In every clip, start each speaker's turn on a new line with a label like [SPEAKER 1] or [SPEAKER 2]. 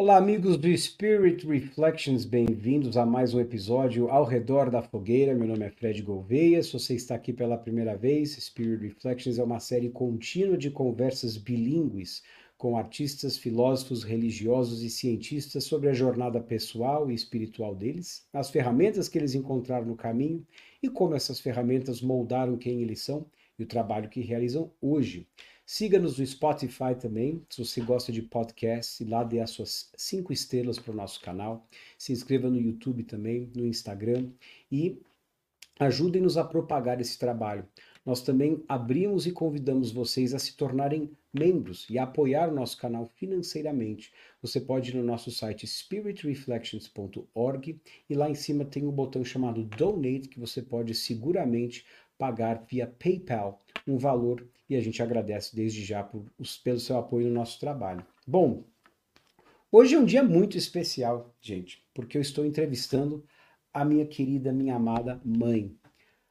[SPEAKER 1] Olá, amigos do Spirit Reflections, bem-vindos a mais um episódio ao redor da fogueira. Meu nome é Fred Gouveia. Se você está aqui pela primeira vez, Spirit Reflections é uma série contínua de conversas bilíngues com artistas, filósofos, religiosos e cientistas sobre a jornada pessoal e espiritual deles, as ferramentas que eles encontraram no caminho e como essas ferramentas moldaram quem eles são e o trabalho que realizam hoje. Siga-nos no Spotify também, se você gosta de podcast, lá dê as suas cinco estrelas para o nosso canal. Se inscreva no YouTube também, no Instagram e ajudem-nos a propagar esse trabalho. Nós também abrimos e convidamos vocês a se tornarem membros e a apoiar o nosso canal financeiramente. Você pode ir no nosso site spiritreflections.org e lá em cima tem um botão chamado Donate que você pode seguramente pagar via PayPal um valor e a gente agradece desde já por, pelo seu apoio no nosso trabalho. Bom, hoje é um dia muito especial, gente, porque eu estou entrevistando a minha querida, minha amada mãe,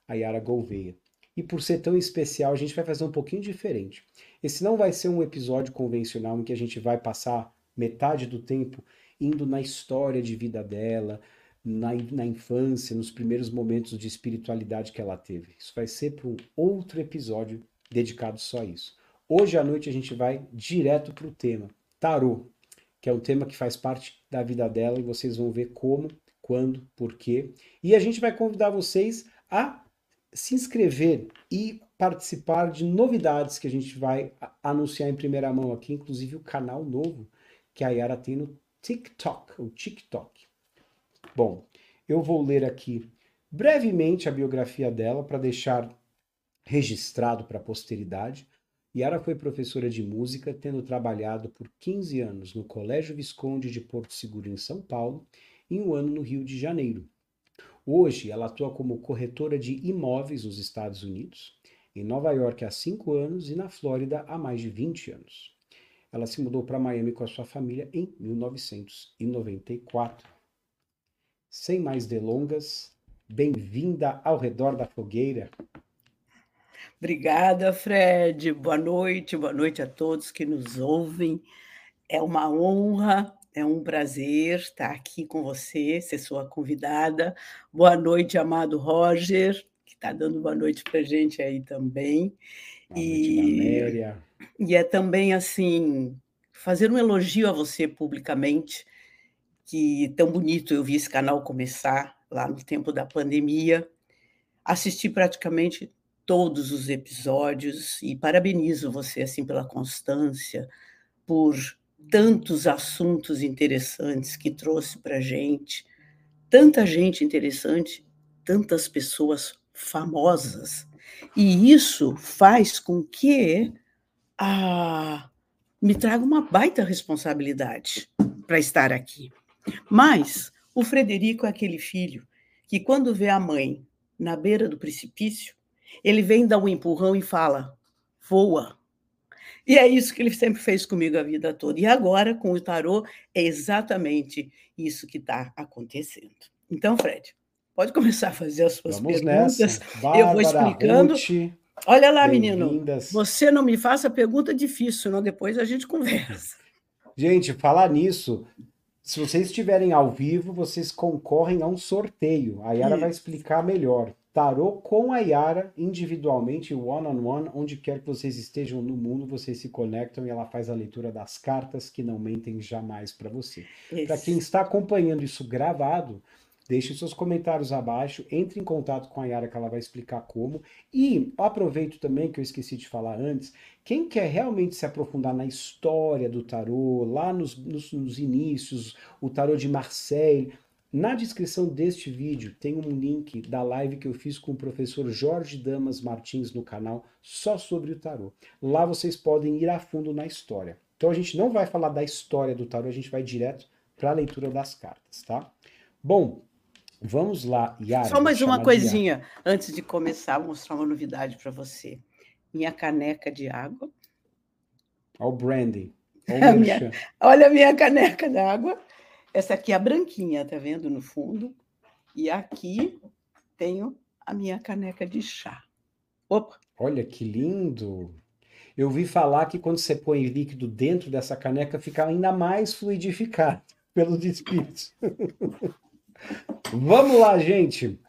[SPEAKER 1] a Yara Gouveia. E por ser tão especial, a gente vai fazer um pouquinho diferente. Esse não vai ser um episódio convencional em que a gente vai passar metade do tempo indo na história de vida dela, na, na infância, nos primeiros momentos de espiritualidade que ela teve. Isso vai ser para um outro episódio dedicado só a isso. Hoje à noite a gente vai direto para o tema tarô, que é um tema que faz parte da vida dela e vocês vão ver como, quando, por quê. E a gente vai convidar vocês a se inscrever e participar de novidades que a gente vai anunciar em primeira mão aqui, inclusive o canal novo que a Yara tem no TikTok, o TikTok. Bom, eu vou ler aqui brevemente a biografia dela para deixar registrado para a posteridade. Yara foi professora de música, tendo trabalhado por 15 anos no Colégio Visconde de Porto Seguro, em São Paulo, e um ano no Rio de Janeiro. Hoje, ela atua como corretora de imóveis nos Estados Unidos, em Nova York há 5 anos e na Flórida há mais de 20 anos. Ela se mudou para Miami com a sua família em 1994. Sem mais delongas, bem-vinda ao redor da fogueira.
[SPEAKER 2] Obrigada, Fred. Boa noite, boa noite a todos que nos ouvem. É uma honra, é um prazer estar aqui com você, ser sua convidada. Boa noite, amado Roger, que está dando boa noite para a gente aí também.
[SPEAKER 1] Boa e, noite,
[SPEAKER 2] e é também assim fazer um elogio a você publicamente que tão bonito eu vi esse canal começar lá no tempo da pandemia. Assisti praticamente todos os episódios e parabenizo você assim pela constância, por tantos assuntos interessantes que trouxe para gente, tanta gente interessante, tantas pessoas famosas. E isso faz com que ah, me traga uma baita responsabilidade para estar aqui. Mas o Frederico é aquele filho que, quando vê a mãe na beira do precipício, ele vem dar um empurrão e fala: voa. E é isso que ele sempre fez comigo a vida toda. E agora, com o tarô, é exatamente isso que está acontecendo. Então, Fred, pode começar a fazer as suas Vamos perguntas. Bárbara, eu vou explicando. Ruth, Olha lá, menino. Você não me faça pergunta difícil, senão depois a gente conversa.
[SPEAKER 1] Gente, falar nisso, se vocês estiverem ao vivo, vocês concorrem a um sorteio. A Yara Isso. vai explicar melhor. Tarô com a Yara, individualmente, one-on-one, -on -one, onde quer que vocês estejam no mundo, vocês se conectam e ela faz a leitura das cartas que não mentem jamais para você. Para quem está acompanhando isso gravado, Deixe seus comentários abaixo, entre em contato com a Yara que ela vai explicar como. E aproveito também que eu esqueci de falar antes, quem quer realmente se aprofundar na história do tarô, lá nos, nos, nos inícios, o tarô de Marseille, na descrição deste vídeo tem um link da live que eu fiz com o professor Jorge Damas Martins no canal só sobre o tarô. Lá vocês podem ir a fundo na história. Então a gente não vai falar da história do tarô, a gente vai direto para a leitura das cartas, tá? Bom, Vamos lá, Yara.
[SPEAKER 2] Só mais uma coisinha antes de começar, vou mostrar uma novidade para você. Minha caneca de água.
[SPEAKER 1] Olha o branding.
[SPEAKER 2] Olha, minha, olha a minha caneca de água. Essa aqui é a branquinha, tá vendo no fundo? E aqui tenho a minha caneca de chá.
[SPEAKER 1] Opa! Olha que lindo! Eu vi falar que quando você põe líquido dentro dessa caneca, fica ainda mais fluidificado pelos espíritos. Vamos lá, gente.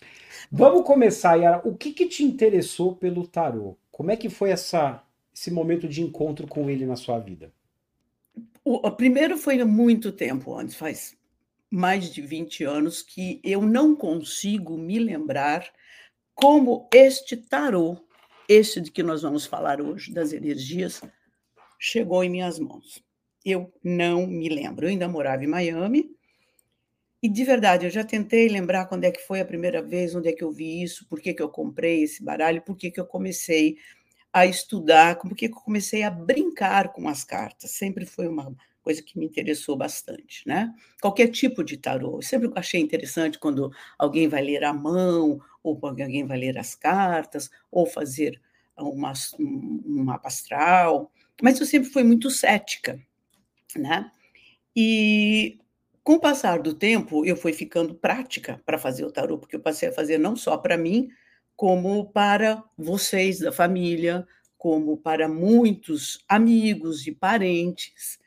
[SPEAKER 1] Vamos começar, Yara. O que, que te interessou pelo tarô? Como é que foi essa, esse momento de encontro com ele na sua vida?
[SPEAKER 2] O, primeiro foi há muito tempo antes, faz mais de 20 anos, que eu não consigo me lembrar como este tarô, este de que nós vamos falar hoje, das energias, chegou em minhas mãos. Eu não me lembro. Eu ainda morava em Miami, e de verdade, eu já tentei lembrar quando é que foi a primeira vez, onde é que eu vi isso, por que, que eu comprei esse baralho, por que, que eu comecei a estudar, por que, que eu comecei a brincar com as cartas. Sempre foi uma coisa que me interessou bastante, né? Qualquer tipo de tarô. Eu sempre achei interessante quando alguém vai ler a mão, ou quando alguém vai ler as cartas, ou fazer uma, um mapa astral. Mas eu sempre fui muito cética, né? E com o passar do tempo, eu fui ficando prática para fazer o tarô, porque eu passei a fazer não só para mim, como para vocês da família, como para muitos amigos e parentes.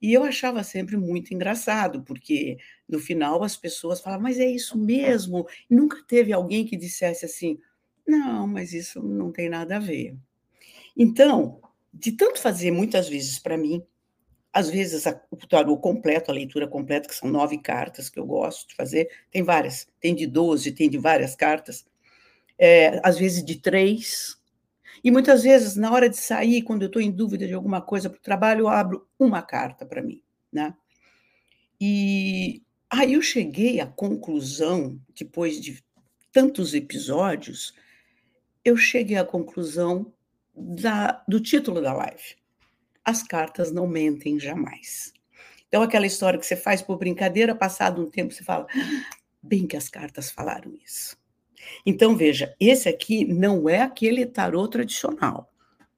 [SPEAKER 2] E eu achava sempre muito engraçado, porque no final as pessoas falavam, mas é isso mesmo? Nunca teve alguém que dissesse assim, não, mas isso não tem nada a ver. Então, de tanto fazer muitas vezes para mim, às vezes o tarô completo, a leitura completa, que são nove cartas que eu gosto de fazer, tem várias, tem de doze, tem de várias cartas, é, às vezes de três, e muitas vezes, na hora de sair, quando eu estou em dúvida de alguma coisa para o trabalho, eu abro uma carta para mim, né? E aí eu cheguei à conclusão, depois de tantos episódios, eu cheguei à conclusão da, do título da live as cartas não mentem jamais. Então, aquela história que você faz por brincadeira, passado um tempo, você fala, bem que as cartas falaram isso. Então, veja, esse aqui não é aquele tarô tradicional,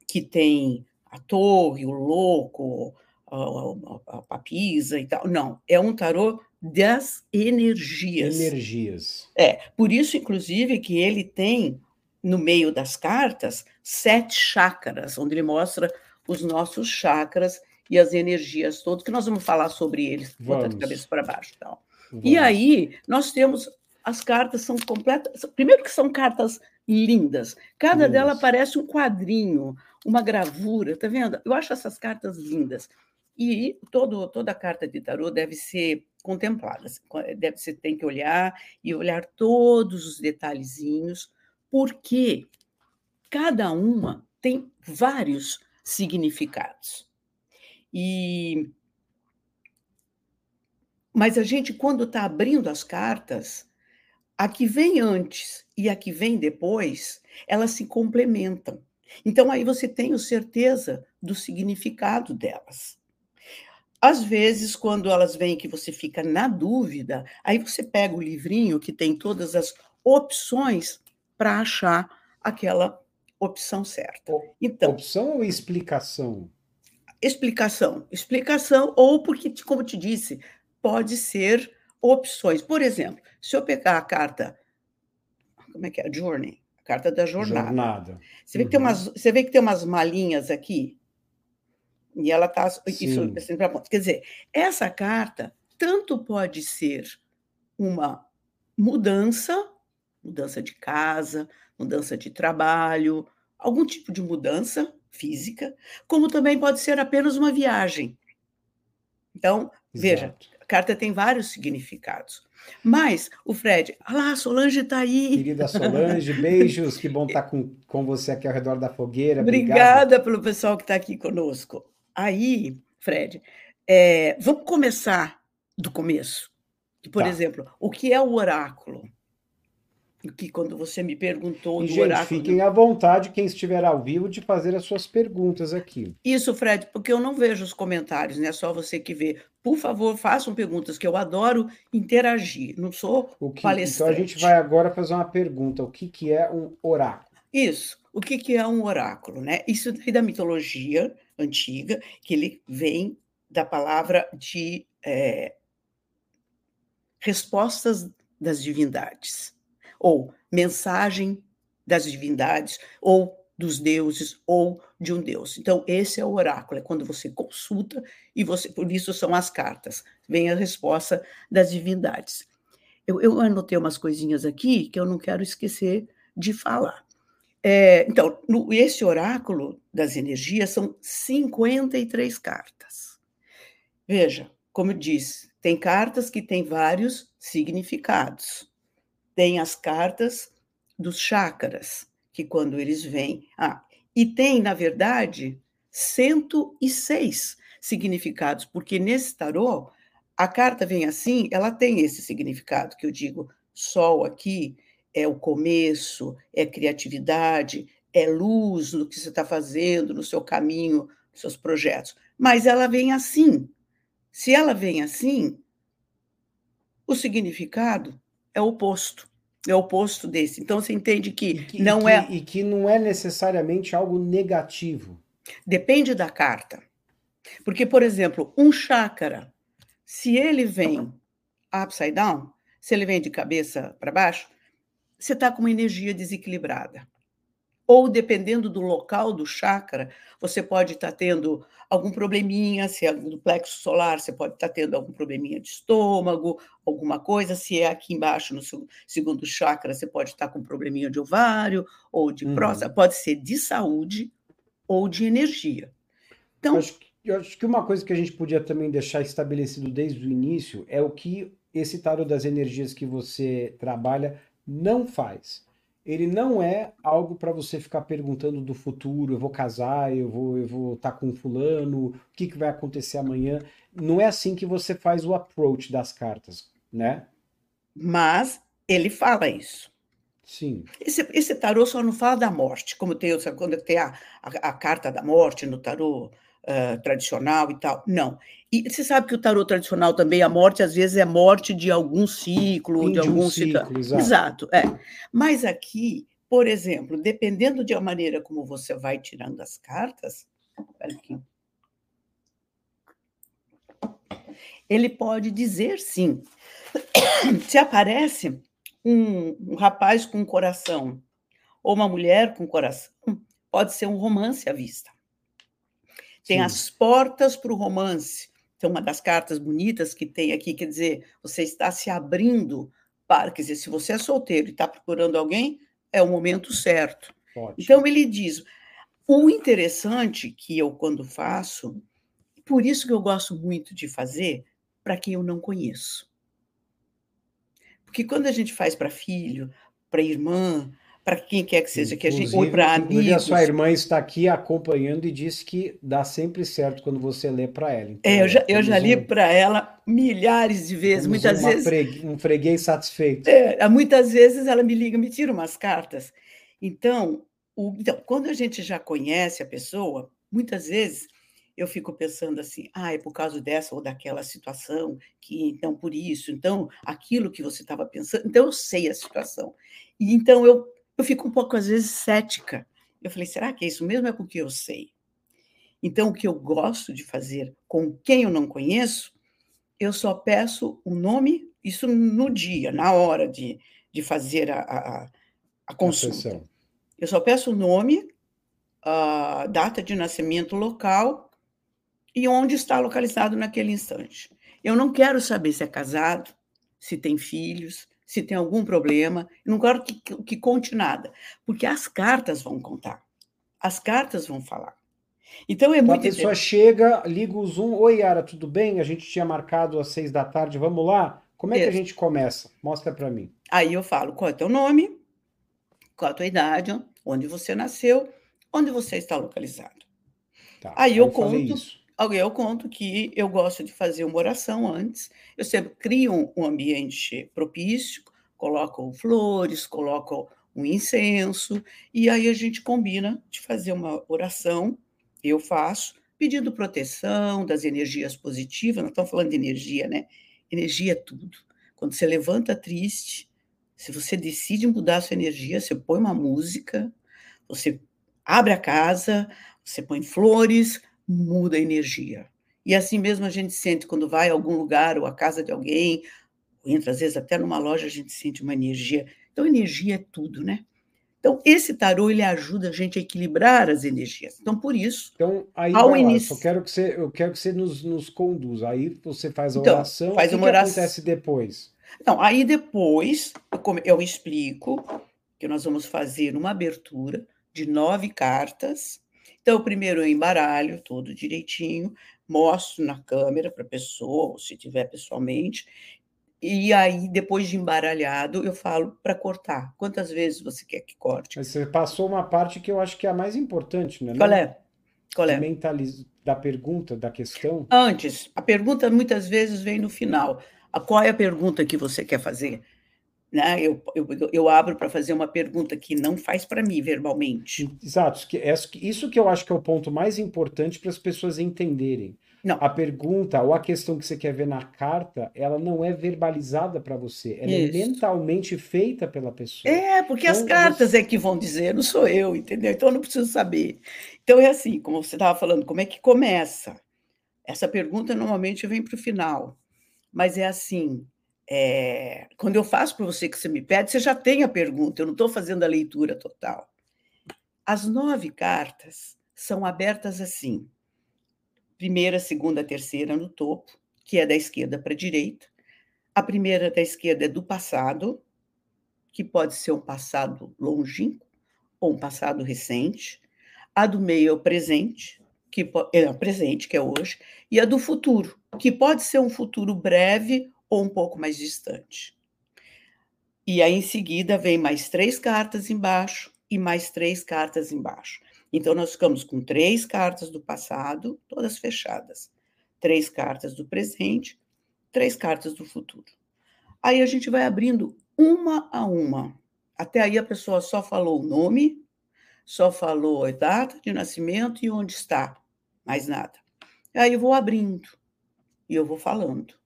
[SPEAKER 2] que tem a torre, o louco, a, a, a papisa e tal. Não, é um tarô das energias.
[SPEAKER 1] Energias.
[SPEAKER 2] É, por isso, inclusive, que ele tem, no meio das cartas, sete chácaras, onde ele mostra os nossos chakras e as energias todas, que nós vamos falar sobre eles, botar de cabeça para baixo. Então. E aí, nós temos as cartas são completas. Primeiro que são cartas lindas. Cada Isso. dela parece um quadrinho, uma gravura, tá vendo? Eu acho essas cartas lindas. E todo, toda carta de tarô deve ser contemplada. Deve ser, tem que olhar e olhar todos os detalhezinhos, porque cada uma tem vários significados. E mas a gente quando está abrindo as cartas, a que vem antes e a que vem depois, elas se complementam. Então aí você tem certeza do significado delas. Às vezes, quando elas vêm que você fica na dúvida, aí você pega o livrinho que tem todas as opções para achar aquela opção certa.
[SPEAKER 1] Então, opção ou explicação?
[SPEAKER 2] Explicação. Explicação, ou porque, como te disse, pode ser opções. Por exemplo, se eu pegar a carta, como é que é? Journey, a carta da jornada.
[SPEAKER 1] jornada.
[SPEAKER 2] Você, vê uhum. que tem umas, você vê que tem umas malinhas aqui? E ela está. Isso, assim, quer dizer, essa carta tanto pode ser uma mudança, mudança de casa, mudança de trabalho, algum tipo de mudança física, como também pode ser apenas uma viagem. Então, Exato. veja, a carta tem vários significados. Mas o Fred, ah lá, Solange está aí.
[SPEAKER 1] Querida Solange, beijos, que bom estar tá com, com você aqui ao redor da fogueira.
[SPEAKER 2] Obrigada Obrigado. pelo pessoal que está aqui conosco. Aí, Fred, é, vamos começar do começo. Por tá. exemplo, o que é o oráculo? Que quando você me perguntou
[SPEAKER 1] e, do gente, oráculo... fiquem à vontade, quem estiver ao vivo, de fazer as suas perguntas aqui.
[SPEAKER 2] Isso, Fred, porque eu não vejo os comentários, né? Só você que vê. Por favor, façam perguntas, que eu adoro interagir. Não sou o que, palestrante.
[SPEAKER 1] Então a gente vai agora fazer uma pergunta. O que, que é um oráculo?
[SPEAKER 2] Isso. O que, que é um oráculo, né? Isso é da mitologia antiga, que ele vem da palavra de é, respostas das divindades ou mensagem das divindades, ou dos deuses ou de um deus. Então, esse é o oráculo, é quando você consulta e você, por isso são as cartas, vem a resposta das divindades. Eu, eu anotei umas coisinhas aqui que eu não quero esquecer de falar. É, então, no, esse oráculo das energias são 53 cartas. Veja, como disse, tem cartas que têm vários significados. Tem as cartas dos chakras, que quando eles vêm. Ah, e tem, na verdade, 106 significados, porque nesse tarô, a carta vem assim, ela tem esse significado que eu digo, sol aqui é o começo, é criatividade, é luz no que você está fazendo, no seu caminho, nos seus projetos. Mas ela vem assim. Se ela vem assim, o significado é oposto. É o oposto desse. Então você entende que,
[SPEAKER 1] que
[SPEAKER 2] não
[SPEAKER 1] que,
[SPEAKER 2] é.
[SPEAKER 1] E que não é necessariamente algo negativo.
[SPEAKER 2] Depende da carta. Porque, por exemplo, um chácara, se ele vem upside down, se ele vem de cabeça para baixo, você está com uma energia desequilibrada. Ou, dependendo do local do chakra, você pode estar tá tendo algum probleminha, se é do plexo solar, você pode estar tá tendo algum probleminha de estômago, alguma coisa. Se é aqui embaixo, no segundo chakra, você pode estar tá com probleminha de ovário ou de uhum. próstata. Pode ser de saúde ou de energia.
[SPEAKER 1] Então, eu acho, que, eu acho que uma coisa que a gente podia também deixar estabelecido desde o início é o que esse tarot das energias que você trabalha não faz ele não é algo para você ficar perguntando do futuro, eu vou casar, eu vou eu vou estar tá com fulano, o que, que vai acontecer amanhã. Não é assim que você faz o approach das cartas, né?
[SPEAKER 2] Mas ele fala isso.
[SPEAKER 1] Sim.
[SPEAKER 2] Esse, esse tarô só não fala da morte, como tem, quando tem a, a, a carta da morte no tarô uh, tradicional e tal. Não. E você sabe que o tarô tradicional também, a morte, às vezes, é morte de algum ciclo, Fim de algum um ciclo. Exato. exato, é. Mas aqui, por exemplo, dependendo de a maneira como você vai tirando as cartas, aqui, ele pode dizer sim. Se aparece um, um rapaz com coração ou uma mulher com coração, pode ser um romance à vista. Tem Sim. as portas para o romance. Então, uma das cartas bonitas que tem aqui, quer dizer, você está se abrindo para, quer dizer, se você é solteiro e está procurando alguém, é o momento certo. Ótimo. Então, ele diz: o interessante que eu, quando faço, por isso que eu gosto muito de fazer para quem eu não conheço. Porque quando a gente faz para filho, para irmã, para quem quer que seja, que a gente, ou para amigos.
[SPEAKER 1] a sua irmã está aqui acompanhando e disse que dá sempre certo quando você lê para ela.
[SPEAKER 2] Então, é, eu já, eu já li um, para ela milhares de vezes, muitas vezes.
[SPEAKER 1] Fregue, um freguês satisfeito.
[SPEAKER 2] É, muitas vezes ela me liga, me tira umas cartas. Então, o, então, quando a gente já conhece a pessoa, muitas vezes eu fico pensando assim, ah, é por causa dessa ou daquela situação, que então por isso, então aquilo que você estava pensando, então eu sei a situação. E então eu eu fico um pouco, às vezes, cética. Eu falei, será que é isso mesmo? É porque eu sei. Então, o que eu gosto de fazer com quem eu não conheço, eu só peço o nome, isso no dia, na hora de, de fazer a, a, a consulta. Eu só peço o nome, a data de nascimento local e onde está localizado naquele instante. Eu não quero saber se é casado, se tem filhos, se tem algum problema. Eu não quero que, que, conte nada, porque as cartas vão contar. As cartas vão falar. Então é então, muito.
[SPEAKER 1] A pessoa chega, liga o Zoom. Oi, Yara, tudo bem? A gente tinha marcado às seis da tarde, vamos lá? Como é Isso. que a gente começa? Mostra para mim.
[SPEAKER 2] Aí eu falo qual é o teu nome, qual é a tua idade, onde você nasceu, onde você está localizado. Tá, aí eu, eu conto eu conto que eu gosto de fazer uma oração antes. Eu sempre crio um ambiente propício, coloco flores, coloco um incenso, e aí a gente combina de fazer uma oração. Eu faço, pedindo proteção das energias positivas. Nós estamos falando de energia, né? Energia é tudo. Quando você levanta triste, se você decide mudar a sua energia, você põe uma música, você abre a casa, você põe flores, muda a energia. E assim mesmo a gente sente quando vai a algum lugar ou a casa de alguém, ou entra às vezes até numa loja, a gente sente uma energia. Então, energia é tudo, né? Então, esse tarô ele ajuda a gente a equilibrar as energias. Então, por isso.
[SPEAKER 1] Então, aí ao início... eu quero que você, eu quero que você nos, nos conduza. Aí você faz a então, oração.
[SPEAKER 2] Faz
[SPEAKER 1] o
[SPEAKER 2] que, oração.
[SPEAKER 1] que acontece depois?
[SPEAKER 2] Não, aí depois eu, eu explico que nós vamos fazer uma abertura de nove cartas. Então, primeiro eu embaralho tudo direitinho, mostro na câmera para a pessoa, ou se tiver pessoalmente, e aí, depois de embaralhado, eu falo para cortar. Quantas vezes você quer que corte?
[SPEAKER 1] Mas você passou uma parte que eu acho que é a mais importante, né?
[SPEAKER 2] Qual é? Qual é?
[SPEAKER 1] Mentaliz... Da pergunta, da questão.
[SPEAKER 2] Antes. A pergunta muitas vezes vem no final. Qual é a pergunta que você quer fazer? Né? Eu, eu, eu abro para fazer uma pergunta que não faz para mim verbalmente.
[SPEAKER 1] Exato. Isso que eu acho que é o ponto mais importante para as pessoas entenderem.
[SPEAKER 2] Não.
[SPEAKER 1] A pergunta ou a questão que você quer ver na carta, ela não é verbalizada para você, ela é Isso. é mentalmente feita pela pessoa.
[SPEAKER 2] É, porque então, as cartas você... é que vão dizer, não sou eu, entendeu? Então eu não preciso saber. Então é assim, como você estava falando, como é que começa? Essa pergunta normalmente vem para o final, mas é assim. É... quando eu faço para você que você me pede, você já tem a pergunta, eu não estou fazendo a leitura total. As nove cartas são abertas assim primeira, segunda, terceira no topo, que é da esquerda para a direita. A primeira da esquerda é do passado, que pode ser um passado longínquo ou um passado recente. A do meio é o presente, que é o presente, que é hoje, e a do futuro, que pode ser um futuro breve ou um pouco mais distante. E aí, em seguida, vem mais três cartas embaixo e mais três cartas embaixo. Então, nós ficamos com três cartas do passado, todas fechadas, três cartas do presente, três cartas do futuro. Aí a gente vai abrindo uma a uma. Até aí a pessoa só falou o nome, só falou a data de nascimento e onde está, mais nada. Aí eu vou abrindo e eu vou falando.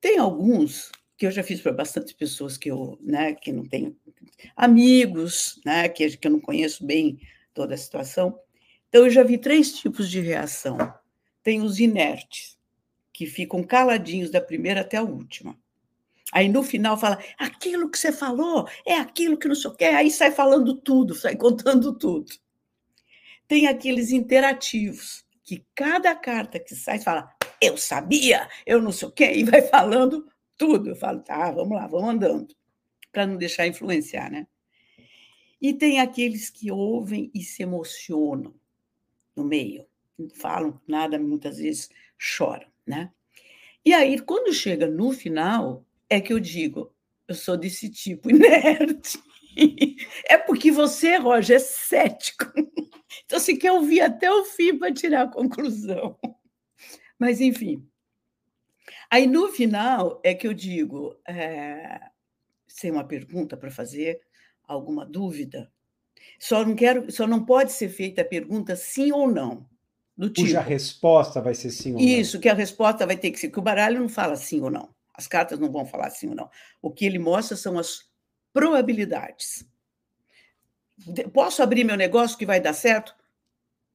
[SPEAKER 2] Tem alguns que eu já fiz para bastante pessoas que eu, né, que não tenho amigos, né, que, que eu não conheço bem toda a situação. Então, eu já vi três tipos de reação. Tem os inertes, que ficam caladinhos da primeira até a última. Aí no final fala, aquilo que você falou é aquilo que não sei o quê. Aí sai falando tudo, sai contando tudo. Tem aqueles interativos, que cada carta que sai fala, eu sabia, eu não sei o quê, e vai falando tudo. Eu falo, tá, vamos lá, vamos andando, para não deixar influenciar, né? E tem aqueles que ouvem e se emocionam no meio, não falam nada, muitas vezes choram, né? E aí, quando chega no final, é que eu digo, eu sou desse tipo inerte. É porque você, Roger, é cético. Então você quer ouvir até o fim para tirar a conclusão. Mas, enfim. Aí, no final, é que eu digo, é, sem uma pergunta para fazer, alguma dúvida, só não quero, só não pode ser feita a pergunta sim ou não.
[SPEAKER 1] Do tipo, Cuja resposta vai ser sim ou
[SPEAKER 2] não. Isso, que a resposta vai ter que ser, que o baralho não fala sim ou não. As cartas não vão falar sim ou não. O que ele mostra são as probabilidades. Posso abrir meu negócio que vai dar certo?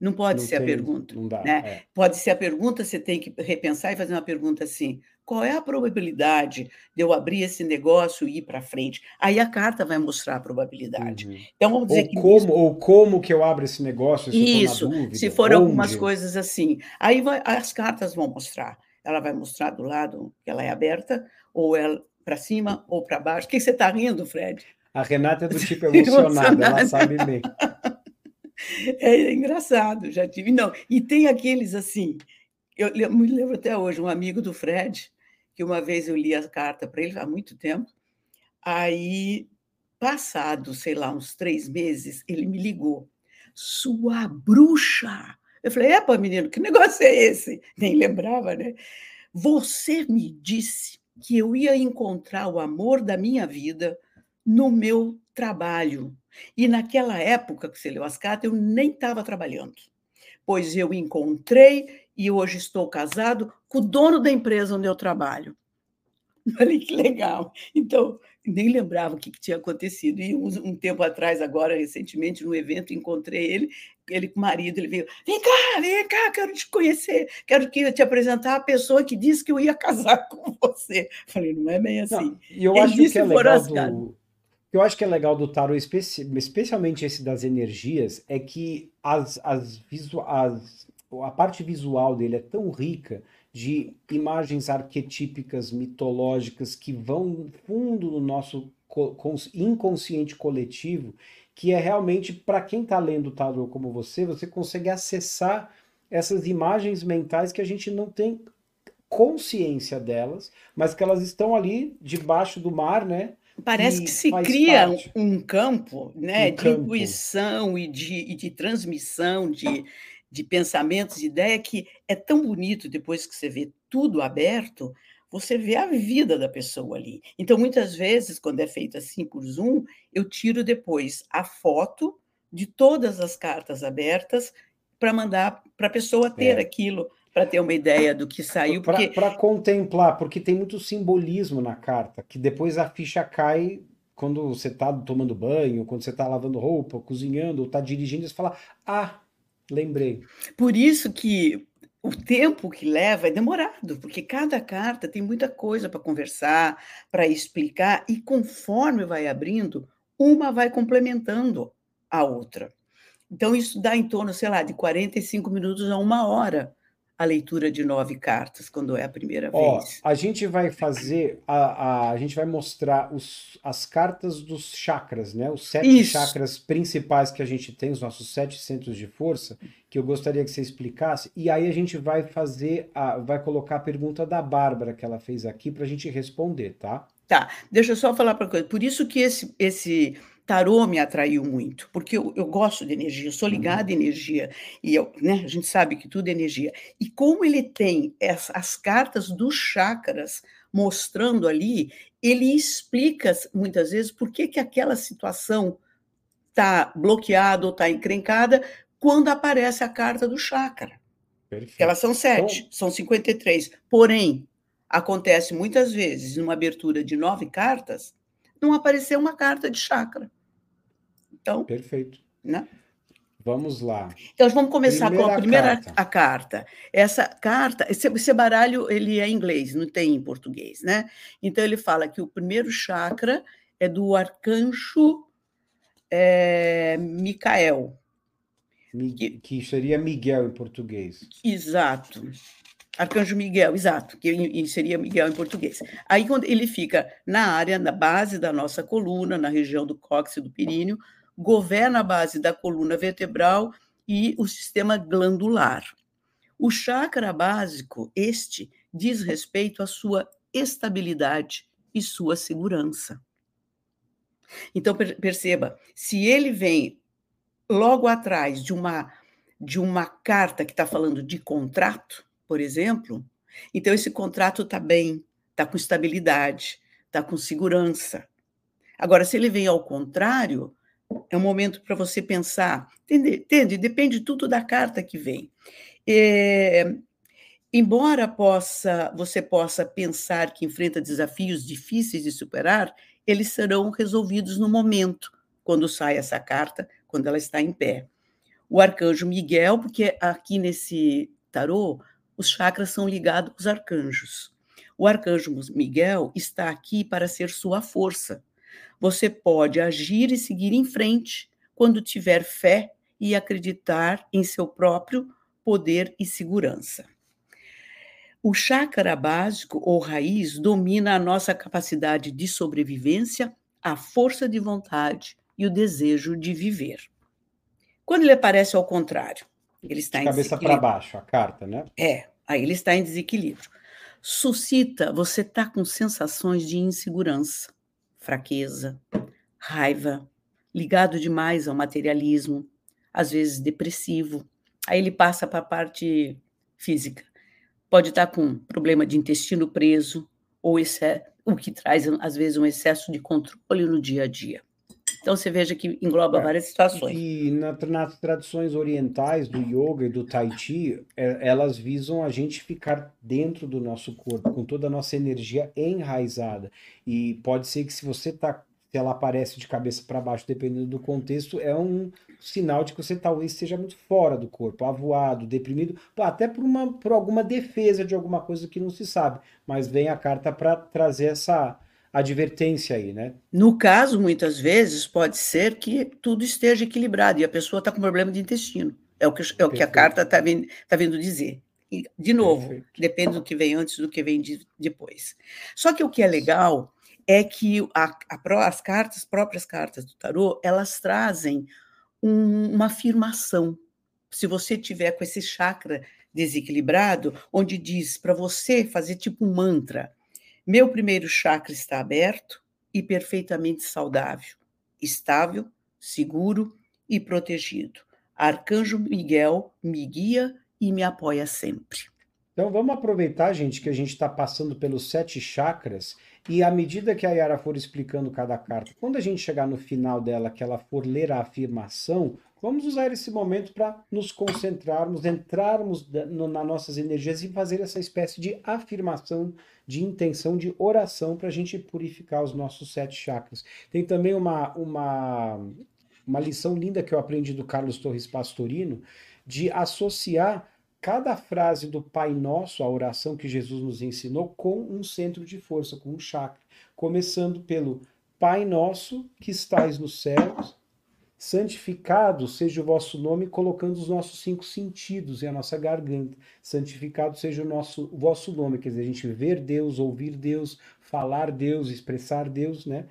[SPEAKER 2] Não pode não ser tem, a pergunta. Não dá, né? É. Pode ser a pergunta, você tem que repensar e fazer uma pergunta assim: qual é a probabilidade de eu abrir esse negócio e ir para frente? Aí a carta vai mostrar a probabilidade. Uhum. Então vamos dizer
[SPEAKER 1] ou
[SPEAKER 2] que.
[SPEAKER 1] Como, isso... Ou como que eu abro esse negócio?
[SPEAKER 2] Se isso, dúvida, se for onde? algumas coisas assim. Aí vai, as cartas vão mostrar. Ela vai mostrar do lado que ela é aberta, ou ela para cima ou para baixo. O que você está rindo, Fred?
[SPEAKER 1] A Renata é do tipo emocionada, ela sabe bem.
[SPEAKER 2] É engraçado, já tive. Não, e tem aqueles assim. Eu me lembro até hoje, um amigo do Fred, que uma vez eu li a carta para ele há muito tempo. Aí, passado, sei lá, uns três meses, ele me ligou. Sua bruxa! Eu falei, epa, menino, que negócio é esse? Nem lembrava, né? Você me disse que eu ia encontrar o amor da minha vida no meu trabalho. E naquela época que você leu as cartas, eu nem estava trabalhando, pois eu encontrei e hoje estou casado com o dono da empresa onde eu trabalho. Falei que legal. Então, nem lembrava o que, que tinha acontecido. E um, um, tempo atrás, agora, recentemente, no evento, encontrei ele, ele com o marido, ele veio, vem cá, vem cá, quero te conhecer, quero que te apresentar a pessoa que disse que eu ia casar com você. Falei, não é bem assim. Não,
[SPEAKER 1] e eu ele acho que é legal do, que eu acho que é legal do tarot, especialmente esse das energias, é que as, as, as, a parte visual dele é tão rica de imagens arquetípicas, mitológicas, que vão fundo no nosso inconsciente coletivo, que é realmente, para quem está lendo o tarot como você, você consegue acessar essas imagens mentais que a gente não tem consciência delas, mas que elas estão ali debaixo do mar, né?
[SPEAKER 2] Parece que se cria parte. um campo né, um de campo. intuição e de, e de transmissão de, de pensamentos, de ideia, que é tão bonito depois que você vê tudo aberto, você vê a vida da pessoa ali. Então, muitas vezes, quando é feito assim por Zoom, eu tiro depois a foto de todas as cartas abertas para mandar para a pessoa ter é. aquilo para ter uma ideia do que saiu.
[SPEAKER 1] Porque... Para contemplar, porque tem muito simbolismo na carta, que depois a ficha cai quando você está tomando banho, quando você está lavando roupa, cozinhando, ou está dirigindo, você fala, ah, lembrei.
[SPEAKER 2] Por isso que o tempo que leva é demorado, porque cada carta tem muita coisa para conversar, para explicar, e conforme vai abrindo, uma vai complementando a outra. Então, isso dá em torno, sei lá, de 45 minutos a uma hora a leitura de nove cartas quando é a primeira Ó, vez.
[SPEAKER 1] A gente vai fazer, a, a, a gente vai mostrar os, as cartas dos chakras, né? Os sete Isso. chakras principais que a gente tem, os nossos sete centros de força, que eu gostaria que você explicasse. E aí a gente vai fazer, a, vai colocar a pergunta da Bárbara que ela fez aqui para a gente responder, tá?
[SPEAKER 2] Tá. Deixa eu só falar para coisa. Por isso que esse, esse tarô me atraiu muito, porque eu, eu gosto de energia, eu sou uhum. ligada à energia, e eu, né, a gente sabe que tudo é energia. E como ele tem essa, as cartas dos chakras mostrando ali, ele explica muitas vezes por que, que aquela situação está bloqueada ou está encrencada quando aparece a carta do chakra. Perfeito. Elas são sete, então... são 53. Porém, acontece muitas vezes, numa abertura de nove cartas, não apareceu uma carta de chakra. Então,
[SPEAKER 1] perfeito.
[SPEAKER 2] Né?
[SPEAKER 1] Vamos lá.
[SPEAKER 2] Então, vamos começar primeira com a primeira carta. a carta. Essa carta, esse, esse, baralho ele é em inglês, não tem em português, né? Então ele fala que o primeiro chakra é do arcanjo é, Micael.
[SPEAKER 1] que, que seria Miguel em português.
[SPEAKER 2] Exato. Arcanjo Miguel, exato, que seria Miguel em português. Aí, quando ele fica na área, na base da nossa coluna, na região do cóccix do períneo, governa a base da coluna vertebral e o sistema glandular. O chakra básico, este, diz respeito à sua estabilidade e sua segurança. Então, perceba, se ele vem logo atrás de uma, de uma carta que está falando de contrato, por exemplo, então esse contrato está bem, está com estabilidade, está com segurança. Agora, se ele vem ao contrário, é um momento para você pensar, entende? entende? Depende tudo da carta que vem. É, embora possa, você possa pensar que enfrenta desafios difíceis de superar, eles serão resolvidos no momento, quando sai essa carta, quando ela está em pé. O arcanjo Miguel, porque aqui nesse tarô os chakras são ligados aos arcanjos. O arcanjo Miguel está aqui para ser sua força. Você pode agir e seguir em frente quando tiver fé e acreditar em seu próprio poder e segurança. O chakra básico ou raiz domina a nossa capacidade de sobrevivência, a força de vontade e o desejo de viver. Quando ele aparece ao contrário, ele está
[SPEAKER 1] de cabeça para baixo, a carta, né?
[SPEAKER 2] É, aí ele está em desequilíbrio. Suscita, você está com sensações de insegurança, fraqueza, raiva, ligado demais ao materialismo, às vezes depressivo. Aí ele passa para a parte física. Pode estar tá com problema de intestino preso, ou o que traz, às vezes, um excesso de controle no dia a dia. Então você veja que engloba é, várias situações.
[SPEAKER 1] E na, nas tradições orientais do yoga e do tai chi, é, elas visam a gente ficar dentro do nosso corpo, com toda a nossa energia enraizada. E pode ser que se você está se ela aparece de cabeça para baixo, dependendo do contexto, é um sinal de que você talvez esteja muito fora do corpo, avoado, deprimido, até por, uma, por alguma defesa de alguma coisa que não se sabe. Mas vem a carta para trazer essa advertência aí, né?
[SPEAKER 2] No caso, muitas vezes, pode ser que tudo esteja equilibrado e a pessoa está com problema de intestino. É o que, é o que a carta está vindo, tá vindo dizer. E, de novo, Perfeito. depende do que vem antes do que vem de, depois. Só que o que é legal é que a, a, as cartas, próprias cartas do tarô, elas trazem um, uma afirmação. Se você tiver com esse chakra desequilibrado, onde diz para você fazer tipo um mantra: meu primeiro chakra está aberto e perfeitamente saudável, estável, seguro e protegido. Arcanjo Miguel me guia e me apoia sempre.
[SPEAKER 1] Então vamos aproveitar, gente, que a gente está passando pelos sete chakras e à medida que a Yara for explicando cada carta, quando a gente chegar no final dela, que ela for ler a afirmação, vamos usar esse momento para nos concentrarmos, entrarmos nas nossas energias e fazer essa espécie de afirmação, de intenção, de oração para a gente purificar os nossos sete chakras. Tem também uma, uma, uma lição linda que eu aprendi do Carlos Torres Pastorino, de associar cada frase do Pai Nosso, a oração que Jesus nos ensinou, com um centro de força, com um chakra. Começando pelo Pai Nosso que estais nos céus, santificado seja o vosso nome, colocando os nossos cinco sentidos e a nossa garganta. Santificado seja o nosso o vosso nome, quer dizer, a gente ver Deus, ouvir Deus, falar Deus, expressar Deus, né?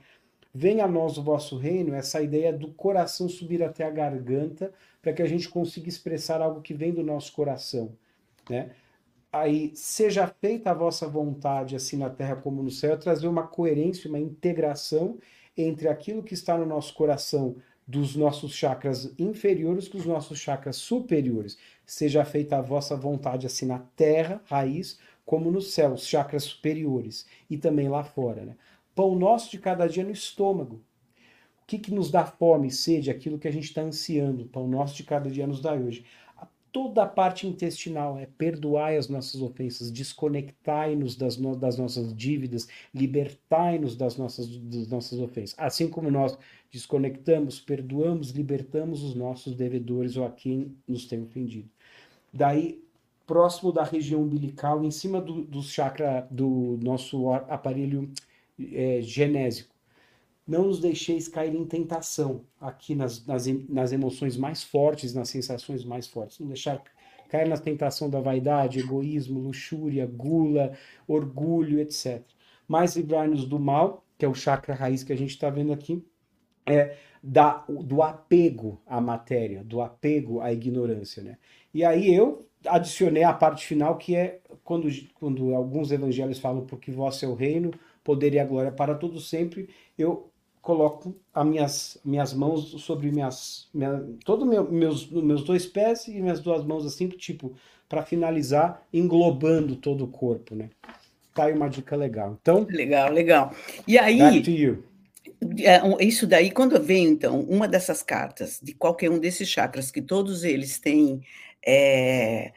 [SPEAKER 1] Venha a nós o vosso reino, essa ideia do coração subir até a garganta, para que a gente consiga expressar algo que vem do nosso coração, né? Aí, seja feita a vossa vontade, assim na terra como no céu, trazer uma coerência, uma integração entre aquilo que está no nosso coração dos nossos chakras inferiores com os nossos chakras superiores. Seja feita a vossa vontade, assim na terra, raiz, como no céu, os chakras superiores, e também lá fora, né? Pão nosso de cada dia no estômago. O que, que nos dá fome e sede? Aquilo que a gente está ansiando. Pão nosso de cada dia nos dá hoje. Toda a parte intestinal é perdoai as nossas ofensas, desconectai-nos das, no, das nossas dívidas, libertai-nos das nossas, das nossas ofensas. Assim como nós desconectamos, perdoamos, libertamos os nossos devedores ou a quem nos tem ofendido. Daí, próximo da região umbilical, em cima do, do chakra do nosso aparelho é, genésico. Não nos deixeis cair em tentação, aqui nas, nas, nas emoções mais fortes, nas sensações mais fortes. Não deixar cair na tentação da vaidade, egoísmo, luxúria, gula, orgulho, etc. Mas livrar-nos do mal, que é o chakra raiz que a gente está vendo aqui, é da, do apego à matéria, do apego à ignorância. Né? E aí eu adicionei a parte final, que é quando, quando alguns evangelhos falam porque vosso é o reino, poder e a glória para todo sempre, eu coloco as minhas, minhas mãos sobre minhas, minha, todo meu, meus, meus dois pés e minhas duas mãos assim, tipo, para finalizar, englobando todo o corpo, né? Tá aí uma dica legal. Então,
[SPEAKER 2] legal, legal. E aí. É, isso daí, quando vem, então, uma dessas cartas, de qualquer um desses chakras, que todos eles têm é,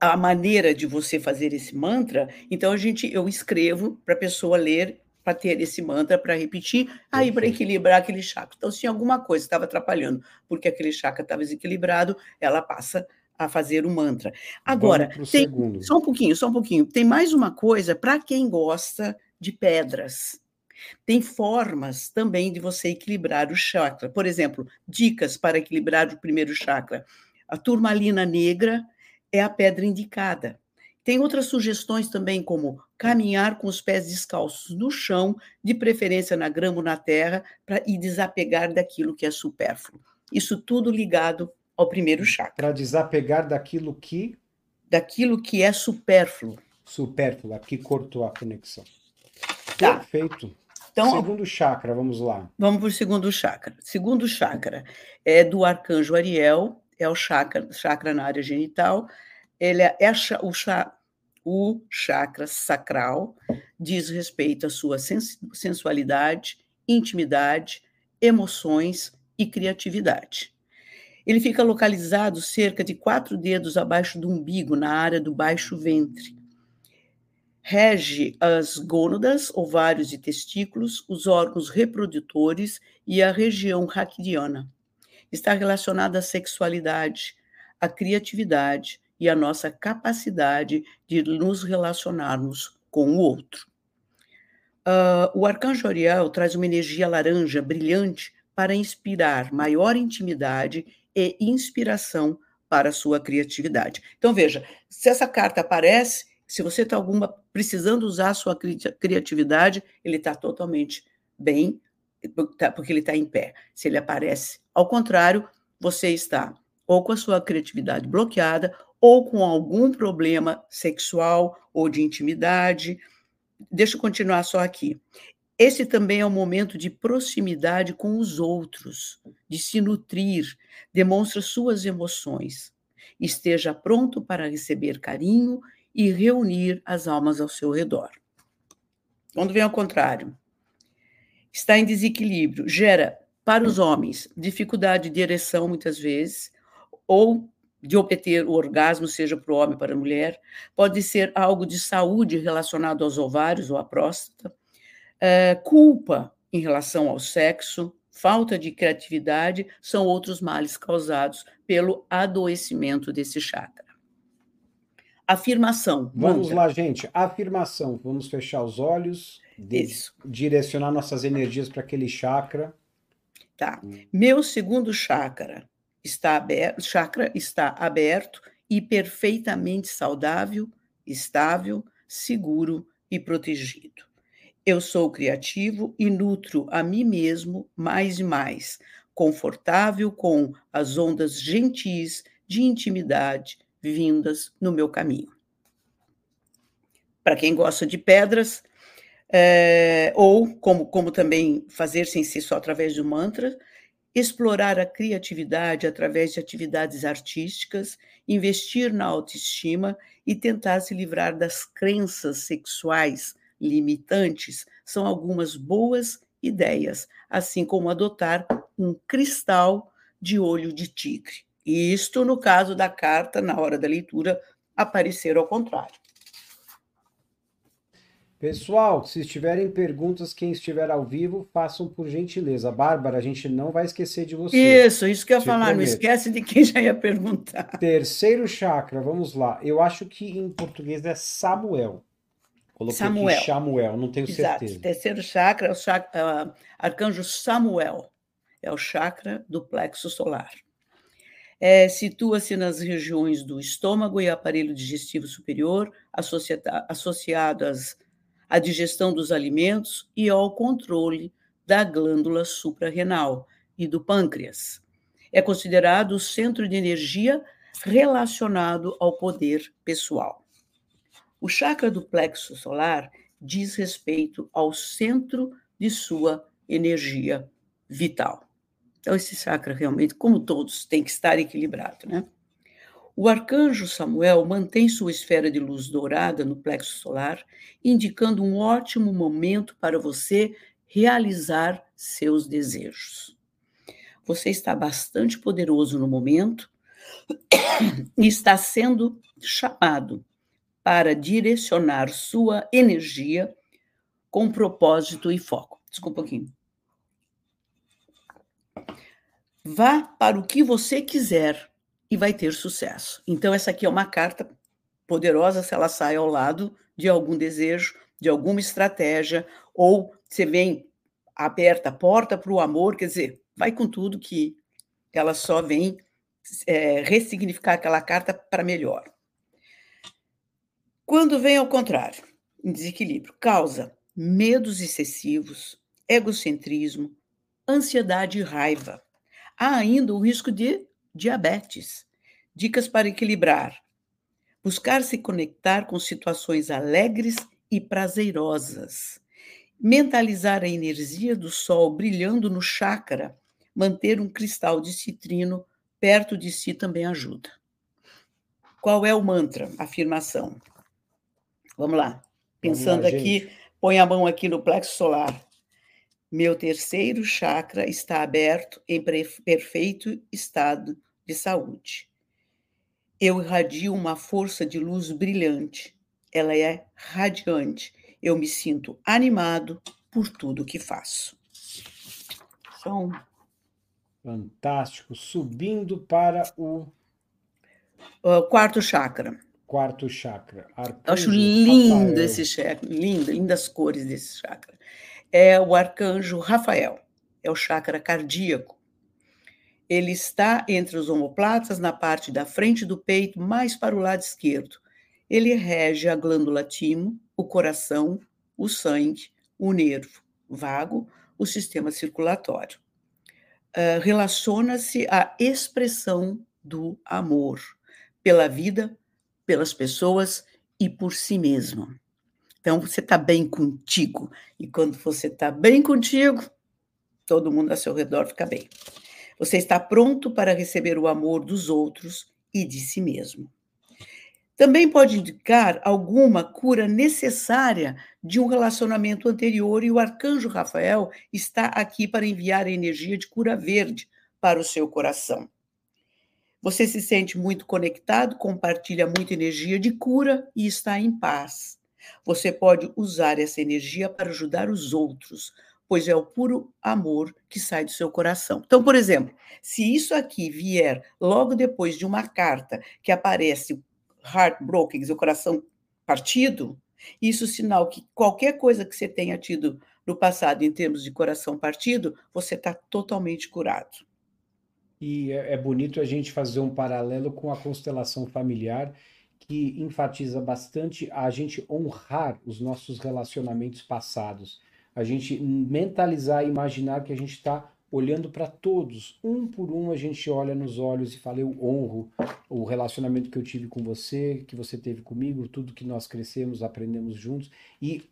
[SPEAKER 2] a maneira de você fazer esse mantra, então a gente eu escrevo para a pessoa ler para ter esse mantra para repetir, aí para equilibrar aquele chakra. Então, se alguma coisa estava atrapalhando, porque aquele chakra estava desequilibrado, ela passa a fazer o mantra. Agora, tem, só um pouquinho, só um pouquinho. Tem mais uma coisa para quem gosta de pedras. Tem formas também de você equilibrar o chakra. Por exemplo, dicas para equilibrar o primeiro chakra. A turmalina negra é a pedra indicada. Tem outras sugestões também, como caminhar com os pés descalços no chão, de preferência na grama ou na terra, para e desapegar daquilo que é supérfluo. Isso tudo ligado ao primeiro chakra.
[SPEAKER 1] Para desapegar daquilo que.
[SPEAKER 2] Daquilo que é supérfluo.
[SPEAKER 1] Supérfluo, aqui cortou a conexão. Tá. Perfeito. Então, segundo chakra, vamos lá.
[SPEAKER 2] Vamos para o segundo chakra. Segundo chakra é do arcanjo Ariel, é o chakra, chakra na área genital, ele é, é o, o chakra sacral, diz respeito à sua sensualidade, intimidade, emoções e criatividade. Ele fica localizado cerca de quatro dedos abaixo do umbigo, na área do baixo ventre. Rege as gônadas, ovários e testículos, os órgãos reprodutores e a região raquidiana está relacionada à sexualidade, à criatividade e à nossa capacidade de nos relacionarmos com o outro. Uh, o arcanjo Ariel traz uma energia laranja brilhante para inspirar maior intimidade e inspiração para a sua criatividade. Então, veja, se essa carta aparece, se você está alguma precisando usar a sua criatividade, ele está totalmente bem, porque ele está em pé. Se ele aparece ao contrário, você está ou com a sua criatividade bloqueada, ou com algum problema sexual ou de intimidade. Deixa eu continuar só aqui. Esse também é um momento de proximidade com os outros, de se nutrir, demonstra suas emoções. Esteja pronto para receber carinho e reunir as almas ao seu redor. Quando vem ao contrário, está em desequilíbrio, gera para os homens dificuldade de ereção muitas vezes, ou de obter o orgasmo, seja para o homem ou para a mulher, pode ser algo de saúde relacionado aos ovários ou à próstata, é, culpa em relação ao sexo, falta de criatividade são outros males causados pelo adoecimento desse chakra. Afirmação.
[SPEAKER 1] Vamos lá, gente. Afirmação. Vamos fechar os olhos, Isso. direcionar nossas energias para aquele chakra.
[SPEAKER 2] Tá. Meu segundo chakra está aberto, chakra está aberto e perfeitamente saudável, estável, seguro e protegido. Eu sou criativo e nutro a mim mesmo mais e mais, confortável com as ondas gentis de intimidade vindas no meu caminho. Para quem gosta de pedras, é, ou como, como também fazer sem ser só através do mantra, explorar a criatividade através de atividades artísticas, investir na autoestima e tentar se livrar das crenças sexuais limitantes são algumas boas ideias, assim como adotar um cristal de olho de tigre. Isto no caso da carta, na hora da leitura, aparecer ao contrário.
[SPEAKER 1] Pessoal, se tiverem perguntas, quem estiver ao vivo, façam por gentileza. Bárbara, a gente não vai esquecer de você.
[SPEAKER 2] Isso, isso que eu ia falar, prometo. não esquece de quem já ia perguntar.
[SPEAKER 1] Terceiro chakra, vamos lá. Eu acho que em português é Samuel.
[SPEAKER 2] Coloquei Samuel.
[SPEAKER 1] aqui Samuel, não tenho Exato. certeza.
[SPEAKER 2] Terceiro chakra é o chakra, é arcanjo Samuel. É o chakra do plexo solar. É, Situa-se nas regiões do estômago e aparelho digestivo superior, associadas à digestão dos alimentos e ao controle da glândula suprarrenal e do pâncreas. É considerado o centro de energia relacionado ao poder pessoal. O chakra do plexo solar diz respeito ao centro de sua energia vital. Então, esse chakra realmente, como todos, tem que estar equilibrado, né? O arcanjo Samuel mantém sua esfera de luz dourada no plexo solar, indicando um ótimo momento para você realizar seus desejos. Você está bastante poderoso no momento e está sendo chamado para direcionar sua energia com propósito e foco. Desculpa um pouquinho. Vá para o que você quiser e vai ter sucesso. Então, essa aqui é uma carta poderosa se ela sai ao lado de algum desejo, de alguma estratégia, ou você vem, aberta a porta para o amor, quer dizer, vai com tudo que ela só vem é, ressignificar aquela carta para melhor. Quando vem ao contrário, em desequilíbrio, causa medos excessivos, egocentrismo, ansiedade e raiva Há ainda o risco de diabetes. Dicas para equilibrar. Buscar se conectar com situações alegres e prazerosas. Mentalizar a energia do sol brilhando no chakra. Manter um cristal de citrino perto de si também ajuda. Qual é o mantra? Afirmação. Vamos lá. Pensando Vamos lá, aqui, põe a mão aqui no plexo solar. Meu terceiro chakra está aberto em perfeito estado de saúde. Eu irradio uma força de luz brilhante. Ela é radiante. Eu me sinto animado por tudo que faço.
[SPEAKER 1] Som. Fantástico. Subindo para o.
[SPEAKER 2] o quarto chakra.
[SPEAKER 1] quarto chakra.
[SPEAKER 2] Arcanjo Eu acho lindo Rafael. esse chakra, lindo, lindas cores desse chakra. É o arcanjo Rafael, é o chakra cardíaco. Ele está entre os omoplatas, na parte da frente do peito, mais para o lado esquerdo. Ele rege a glândula timo, o coração, o sangue, o nervo vago, o sistema circulatório. Uh, Relaciona-se à expressão do amor pela vida, pelas pessoas e por si mesmo. Então, você está bem contigo. E quando você está bem contigo, todo mundo ao seu redor fica bem. Você está pronto para receber o amor dos outros e de si mesmo. Também pode indicar alguma cura necessária de um relacionamento anterior, e o arcanjo Rafael está aqui para enviar a energia de cura verde para o seu coração. Você se sente muito conectado, compartilha muita energia de cura e está em paz. Você pode usar essa energia para ajudar os outros, pois é o puro amor que sai do seu coração. Então, por exemplo, se isso aqui vier logo depois de uma carta que aparece heartbroken, o coração partido, isso é sinal que qualquer coisa que você tenha tido no passado em termos de coração partido, você está totalmente curado.
[SPEAKER 1] E é, é bonito a gente fazer um paralelo com a constelação familiar, que enfatiza bastante a gente honrar os nossos relacionamentos passados, a gente mentalizar e imaginar que a gente está olhando para todos, um por um, a gente olha nos olhos e fala: Eu honro o relacionamento que eu tive com você, que você teve comigo, tudo que nós crescemos, aprendemos juntos. E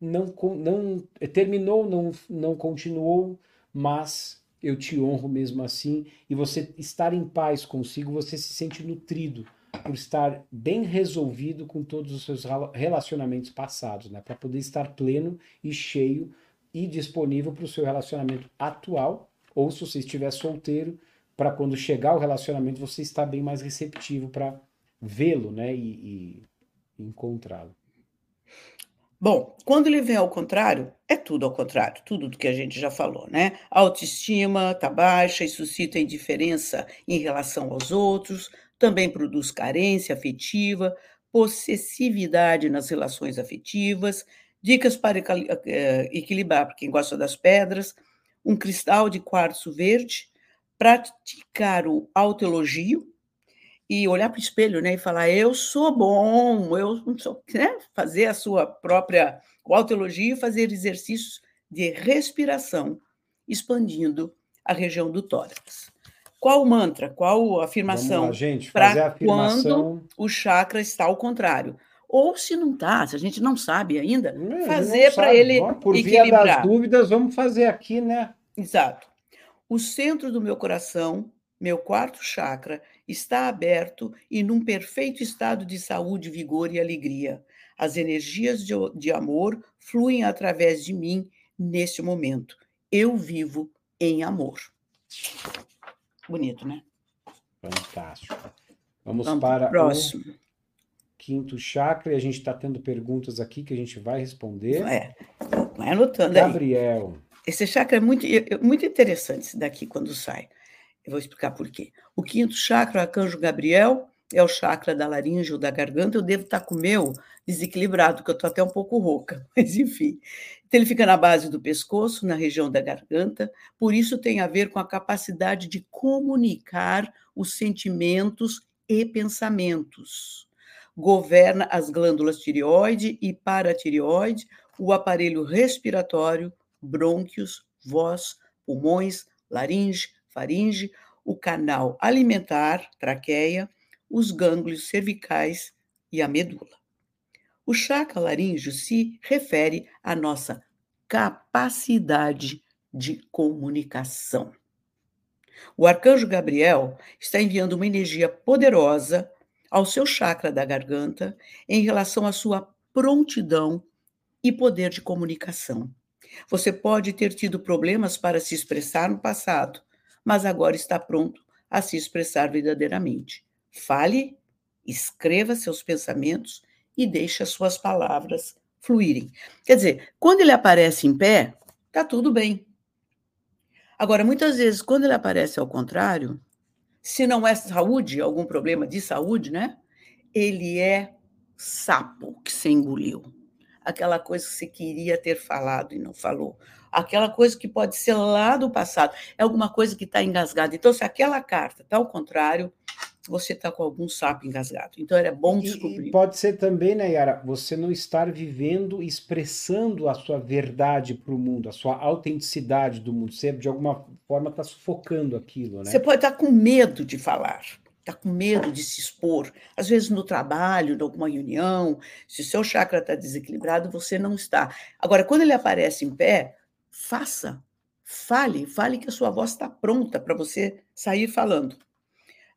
[SPEAKER 1] não, não terminou, não, não continuou, mas eu te honro mesmo assim. E você estar em paz consigo, você se sente nutrido por estar bem resolvido com todos os seus relacionamentos passados, né? Para poder estar pleno e cheio e disponível para o seu relacionamento atual, ou se você estiver solteiro, para quando chegar o relacionamento você estar bem mais receptivo para vê-lo né, e, e encontrá-lo.
[SPEAKER 2] Bom, quando ele vem ao contrário, é tudo ao contrário, tudo do que a gente já falou, né? A autoestima está baixa e suscita indiferença em relação aos outros, também produz carência afetiva, possessividade nas relações afetivas, Dicas para eh, equilibrar, para quem gosta das pedras, um cristal de quartzo verde, praticar o autoelogio e olhar para o espelho, né, e falar eu sou bom, eu sou, né, fazer a sua própria o autoelogio, fazer exercícios de respiração, expandindo a região do tórax. Qual o mantra? Qual a afirmação?
[SPEAKER 1] Para
[SPEAKER 2] quando o chakra está ao contrário. Ou se não está, se a gente não sabe ainda, é, fazer para ele
[SPEAKER 1] Por equilibrar. via das dúvidas, vamos fazer aqui, né?
[SPEAKER 2] Exato. O centro do meu coração, meu quarto chakra, está aberto e num perfeito estado de saúde, vigor e alegria. As energias de, de amor fluem através de mim neste momento. Eu vivo em amor. Bonito, né?
[SPEAKER 1] Fantástico. Vamos, Vamos para o próximo. O quinto chakra, e a gente está tendo perguntas aqui que a gente vai responder.
[SPEAKER 2] É, vai anotando
[SPEAKER 1] Gabriel.
[SPEAKER 2] Aí. Esse chakra é muito, muito interessante daqui quando sai. Eu vou explicar por quê. O quinto chakra, o arcanjo Gabriel, é o chakra da laringe ou da garganta. Eu devo estar com o meu desequilibrado, porque eu estou até um pouco rouca, mas enfim. Então, ele fica na base do pescoço, na região da garganta, por isso tem a ver com a capacidade de comunicar os sentimentos e pensamentos governa as glândulas tireoide e paratireoide, o aparelho respiratório, brônquios, voz, pulmões, laringe, faringe, o canal alimentar, traqueia, os gânglios cervicais e a medula. O chakra laríngeo se refere à nossa capacidade de comunicação. O arcanjo Gabriel está enviando uma energia poderosa ao seu chakra da garganta em relação à sua prontidão e poder de comunicação. Você pode ter tido problemas para se expressar no passado, mas agora está pronto a se expressar verdadeiramente. Fale, escreva seus pensamentos e deixe as suas palavras fluírem. Quer dizer, quando ele aparece em pé, tá tudo bem. Agora, muitas vezes, quando ele aparece ao contrário, se não é saúde, algum problema de saúde, né? ele é sapo que você engoliu. Aquela coisa que você queria ter falado e não falou. Aquela coisa que pode ser lá do passado. É alguma coisa que está engasgada. Então, se aquela carta está ao contrário, você está com algum sapo engasgado. Então era bom descobrir.
[SPEAKER 1] E, pode ser também, né, Yara, você não estar vivendo, expressando a sua verdade para o mundo, a sua autenticidade do mundo. Você, de alguma forma, está sufocando aquilo, né?
[SPEAKER 2] Você pode estar tá com medo de falar, está com medo de se expor. Às vezes no trabalho, em alguma reunião, se o seu chakra está desequilibrado, você não está. Agora, quando ele aparece em pé, faça, fale, fale que a sua voz está pronta para você sair falando.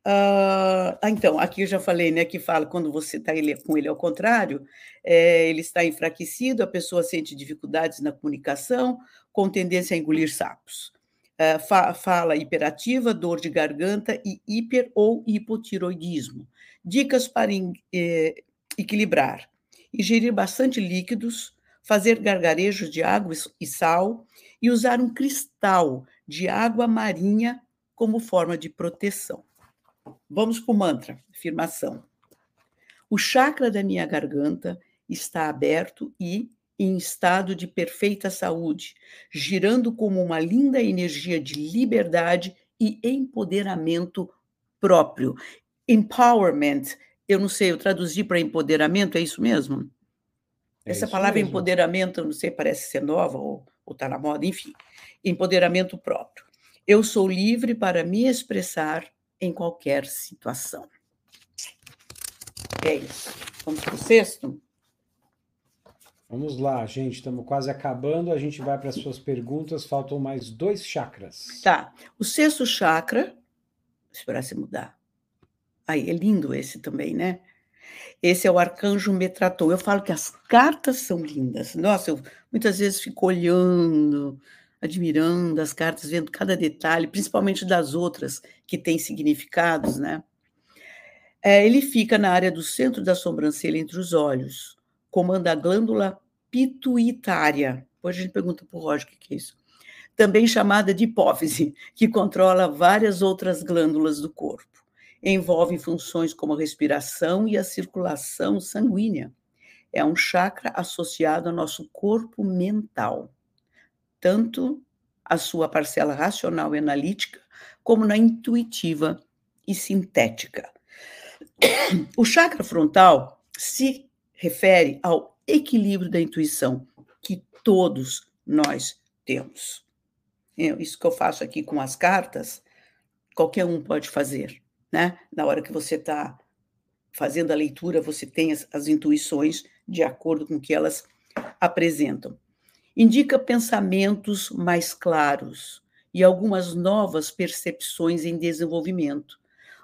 [SPEAKER 2] Ah, ah, então, aqui eu já falei, né, que fala quando você está com ele ao contrário, é, ele está enfraquecido, a pessoa sente dificuldades na comunicação, com tendência a engolir sapos. É, fa fala hiperativa, dor de garganta e hiper ou hipotiroidismo. Dicas para é, equilibrar: ingerir bastante líquidos, fazer gargarejos de água e sal e usar um cristal de água marinha como forma de proteção. Vamos para o mantra, afirmação. O chakra da minha garganta está aberto e em estado de perfeita saúde, girando como uma linda energia de liberdade e empoderamento próprio. Empowerment, eu não sei, eu traduzi para empoderamento, é isso mesmo? É Essa isso palavra mesmo. empoderamento, eu não sei, parece ser nova ou está na moda, enfim. Empoderamento próprio. Eu sou livre para me expressar em qualquer situação. É isso. Vamos para o sexto?
[SPEAKER 1] Vamos lá, gente. Estamos quase acabando. A gente vai para as suas perguntas. Faltam mais dois chakras.
[SPEAKER 2] Tá. O sexto chakra. Esperar se mudar. Aí, é lindo esse também, né? Esse é o arcanjo Metraton. Eu falo que as cartas são lindas. Nossa, eu muitas vezes fico olhando admirando as cartas, vendo cada detalhe, principalmente das outras que têm significados, né? É, ele fica na área do centro da sobrancelha, entre os olhos, comanda a glândula pituitária. Depois a gente pergunta para o Roger o que é isso. Também chamada de hipófise, que controla várias outras glândulas do corpo. Envolve funções como a respiração e a circulação sanguínea. É um chakra associado ao nosso corpo mental tanto a sua parcela racional e analítica, como na intuitiva e sintética. O chakra frontal se refere ao equilíbrio da intuição que todos nós temos. Isso que eu faço aqui com as cartas, qualquer um pode fazer, né? Na hora que você está fazendo a leitura, você tem as, as intuições de acordo com o que elas apresentam indica pensamentos mais claros e algumas novas percepções em desenvolvimento.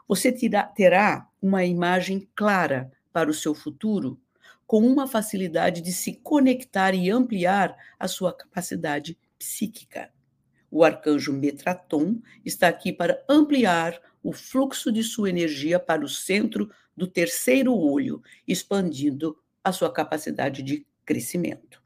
[SPEAKER 2] Você terá, uma imagem clara para o seu futuro, com uma facilidade de se conectar e ampliar a sua capacidade psíquica. O arcanjo Metraton está aqui para ampliar o fluxo de sua energia para o centro do terceiro olho, expandindo a sua capacidade de crescimento.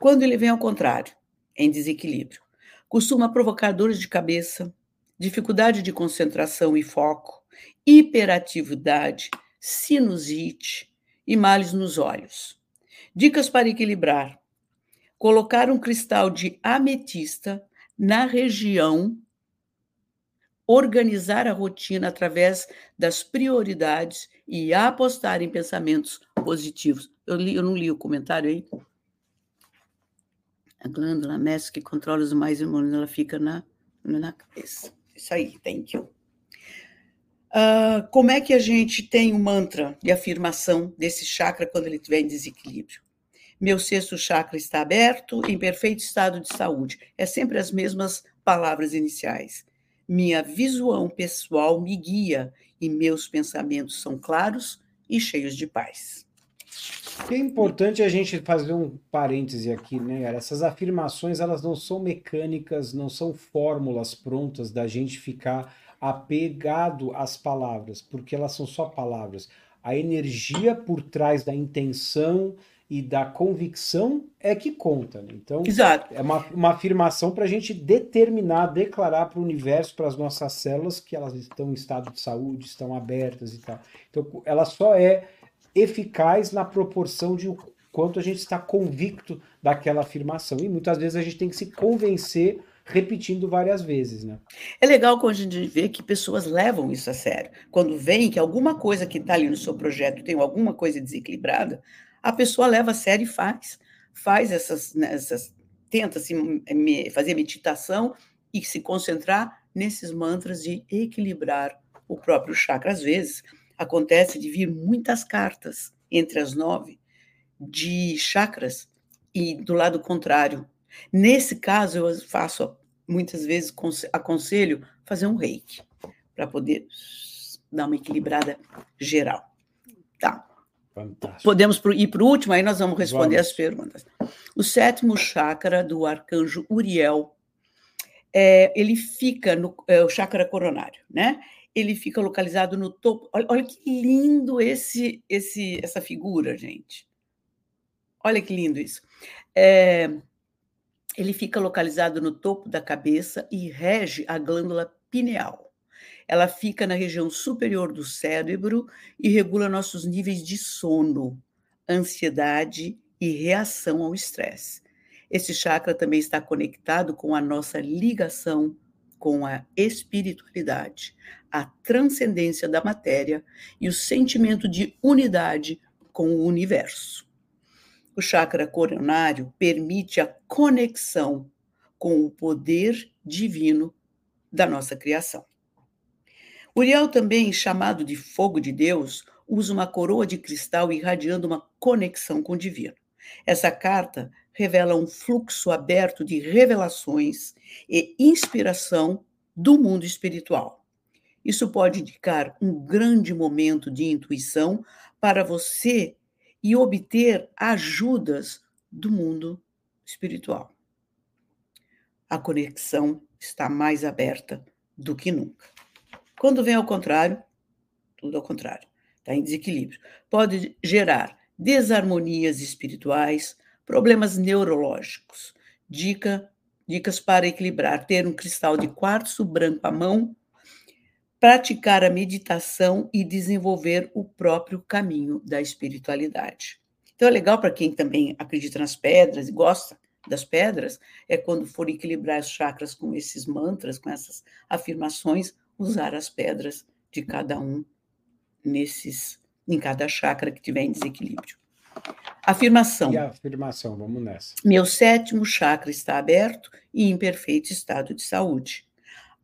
[SPEAKER 2] Quando ele vem ao contrário, em desequilíbrio, costuma provocar dores de cabeça, dificuldade de concentração e foco, hiperatividade, sinusite e males nos olhos. Dicas para equilibrar: colocar um cristal de ametista na região, organizar a rotina através das prioridades e apostar em pensamentos positivos. Eu, li, eu não li o comentário aí a glândula mestre que controla os mais hormônios, ela fica na, na cabeça. Isso aí, thank you. Uh, como é que a gente tem o um mantra de afirmação desse chakra quando ele estiver em desequilíbrio? Meu sexto chakra está aberto, em perfeito estado de saúde. É sempre as mesmas palavras iniciais. Minha visão pessoal me guia e meus pensamentos são claros e cheios de paz.
[SPEAKER 1] É importante a gente fazer um parêntese aqui, né? Essas afirmações elas não são mecânicas, não são fórmulas prontas da gente ficar apegado às palavras, porque elas são só palavras. A energia por trás da intenção e da convicção é que conta. Né? Então,
[SPEAKER 2] Exato.
[SPEAKER 1] é uma, uma afirmação para a gente determinar, declarar para o universo, para as nossas células, que elas estão em estado de saúde, estão abertas e tal. Então, ela só é eficaz na proporção de quanto a gente está convicto daquela afirmação. E muitas vezes a gente tem que se convencer repetindo várias vezes, né?
[SPEAKER 2] É legal quando a gente vê que pessoas levam isso a sério. Quando veem que alguma coisa que está ali no seu projeto tem alguma coisa desequilibrada, a pessoa leva a sério e faz. Faz essas, né, essas tenta se fazer meditação e se concentrar nesses mantras de equilibrar o próprio chakra. Às vezes acontece de vir muitas cartas entre as nove de chakras e do lado contrário. Nesse caso, eu faço muitas vezes aconselho fazer um reiki para poder dar uma equilibrada geral. Tá. Fantástico. Podemos ir para o último, aí nós vamos responder vamos. as perguntas. O sétimo chakra do arcanjo Uriel, é, ele fica no é, o chakra coronário, né? Ele fica localizado no topo. Olha, olha que lindo esse, esse, essa figura, gente. Olha que lindo isso. É, ele fica localizado no topo da cabeça e rege a glândula pineal. Ela fica na região superior do cérebro e regula nossos níveis de sono, ansiedade e reação ao estresse. Esse chakra também está conectado com a nossa ligação com a espiritualidade, a transcendência da matéria e o sentimento de unidade com o universo. O chakra coronário permite a conexão com o poder divino da nossa criação. Uriel, também chamado de fogo de Deus, usa uma coroa de cristal irradiando uma conexão com o divino. Essa carta revela um fluxo aberto de revelações e inspiração do mundo espiritual. Isso pode indicar um grande momento de intuição para você e obter ajudas do mundo espiritual. A conexão está mais aberta do que nunca. Quando vem ao contrário, tudo ao contrário, está em desequilíbrio. Pode gerar desarmonias espirituais, problemas neurológicos. Dica, dicas para equilibrar: ter um cristal de quartzo branco à mão praticar a meditação e desenvolver o próprio caminho da espiritualidade. Então é legal para quem também acredita nas pedras e gosta das pedras, é quando for equilibrar os chakras com esses mantras, com essas afirmações, usar as pedras de cada um nesses em cada chakra que tiver em desequilíbrio. Afirmação.
[SPEAKER 1] E a afirmação, vamos nessa.
[SPEAKER 2] Meu sétimo chakra está aberto e em perfeito estado de saúde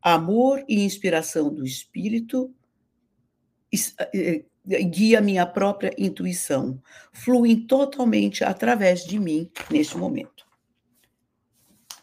[SPEAKER 2] amor e inspiração do Espírito eh, eh, guia minha própria intuição, fluem totalmente através de mim neste momento.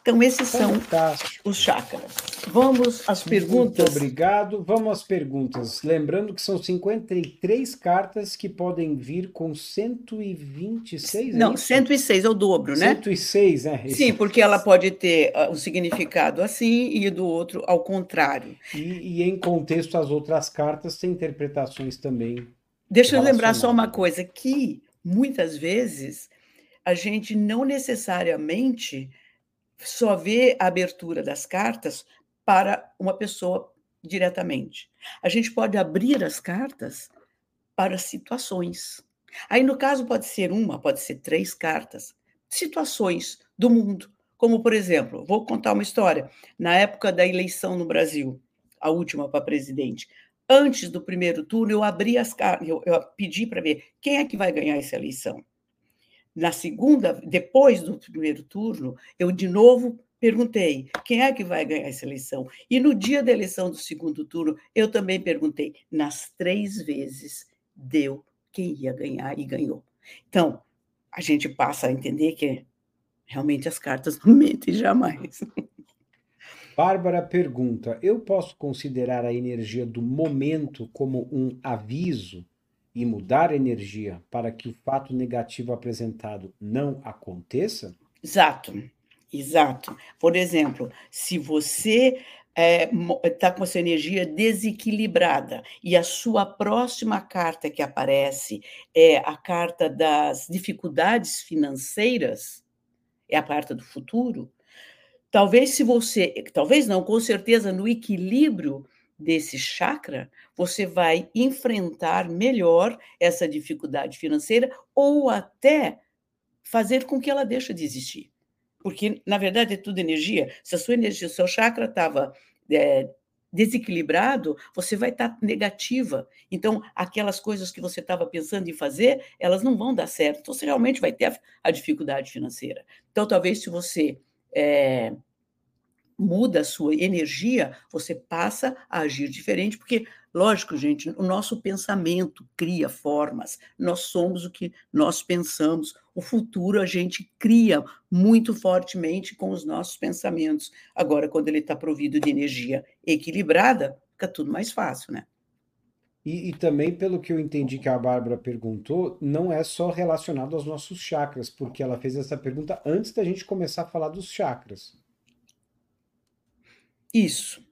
[SPEAKER 2] Então, esses Fantástico. são os chakras. Vamos às perguntas.
[SPEAKER 1] Muito obrigado. Vamos às perguntas. Lembrando que são 53 cartas que podem vir com 126.
[SPEAKER 2] É Não, é 106 é o dobro,
[SPEAKER 1] né? 106, é.
[SPEAKER 2] Sim, porque ela pode ter ah, um significado assim e do outro ao contrário.
[SPEAKER 1] E, e em contexto, as outras cartas têm interpretações também.
[SPEAKER 2] Deixa eu lembrar só uma coisa: que muitas vezes a gente não necessariamente só vê a abertura das cartas para uma pessoa diretamente. A gente pode abrir as cartas para situações. Aí, no caso, pode ser uma, pode ser três cartas. Situações do mundo. Como, por exemplo, vou contar uma história. Na época da eleição no Brasil, a última para presidente, antes do primeiro turno, eu abri as cartas, eu, eu pedi para ver quem é que vai ganhar essa eleição. Na segunda, depois do primeiro turno, eu de novo perguntei quem é que vai ganhar essa eleição. E no dia da eleição do segundo turno, eu também perguntei. Nas três vezes, deu quem ia ganhar e ganhou. Então, a gente passa a entender que realmente as cartas não mentem jamais.
[SPEAKER 1] Bárbara pergunta: eu posso considerar a energia do momento como um aviso e mudar a energia para que o fato negativo apresentado não aconteça?
[SPEAKER 2] Exato, exato. Por exemplo, se você está é, tá com essa energia desequilibrada. E a sua próxima carta que aparece é a carta das dificuldades financeiras, é a carta do futuro. Talvez se você, talvez não, com certeza no equilíbrio desse chakra, você vai enfrentar melhor essa dificuldade financeira ou até fazer com que ela deixe de existir. Porque, na verdade, é tudo energia. Se a sua energia, seu chakra estava é, desequilibrado, você vai estar tá negativa. Então, aquelas coisas que você estava pensando em fazer, elas não vão dar certo. Então, você realmente vai ter a, dificuldade financeira. Então, talvez se você é, muda a sua energia, você passa a agir diferente, porque, lógico, gente, o nosso pensamento cria formas, nós somos o que nós pensamos, o futuro a gente cria muito fortemente com os nossos pensamentos. Agora, quando ele está provido de energia equilibrada, fica tudo mais fácil, né?
[SPEAKER 1] E, e, também, pelo que eu entendi que a Bárbara perguntou, não é só relacionado aos nossos chakras, porque ela fez essa pergunta antes da gente começar a falar dos chakras.
[SPEAKER 2] Isso.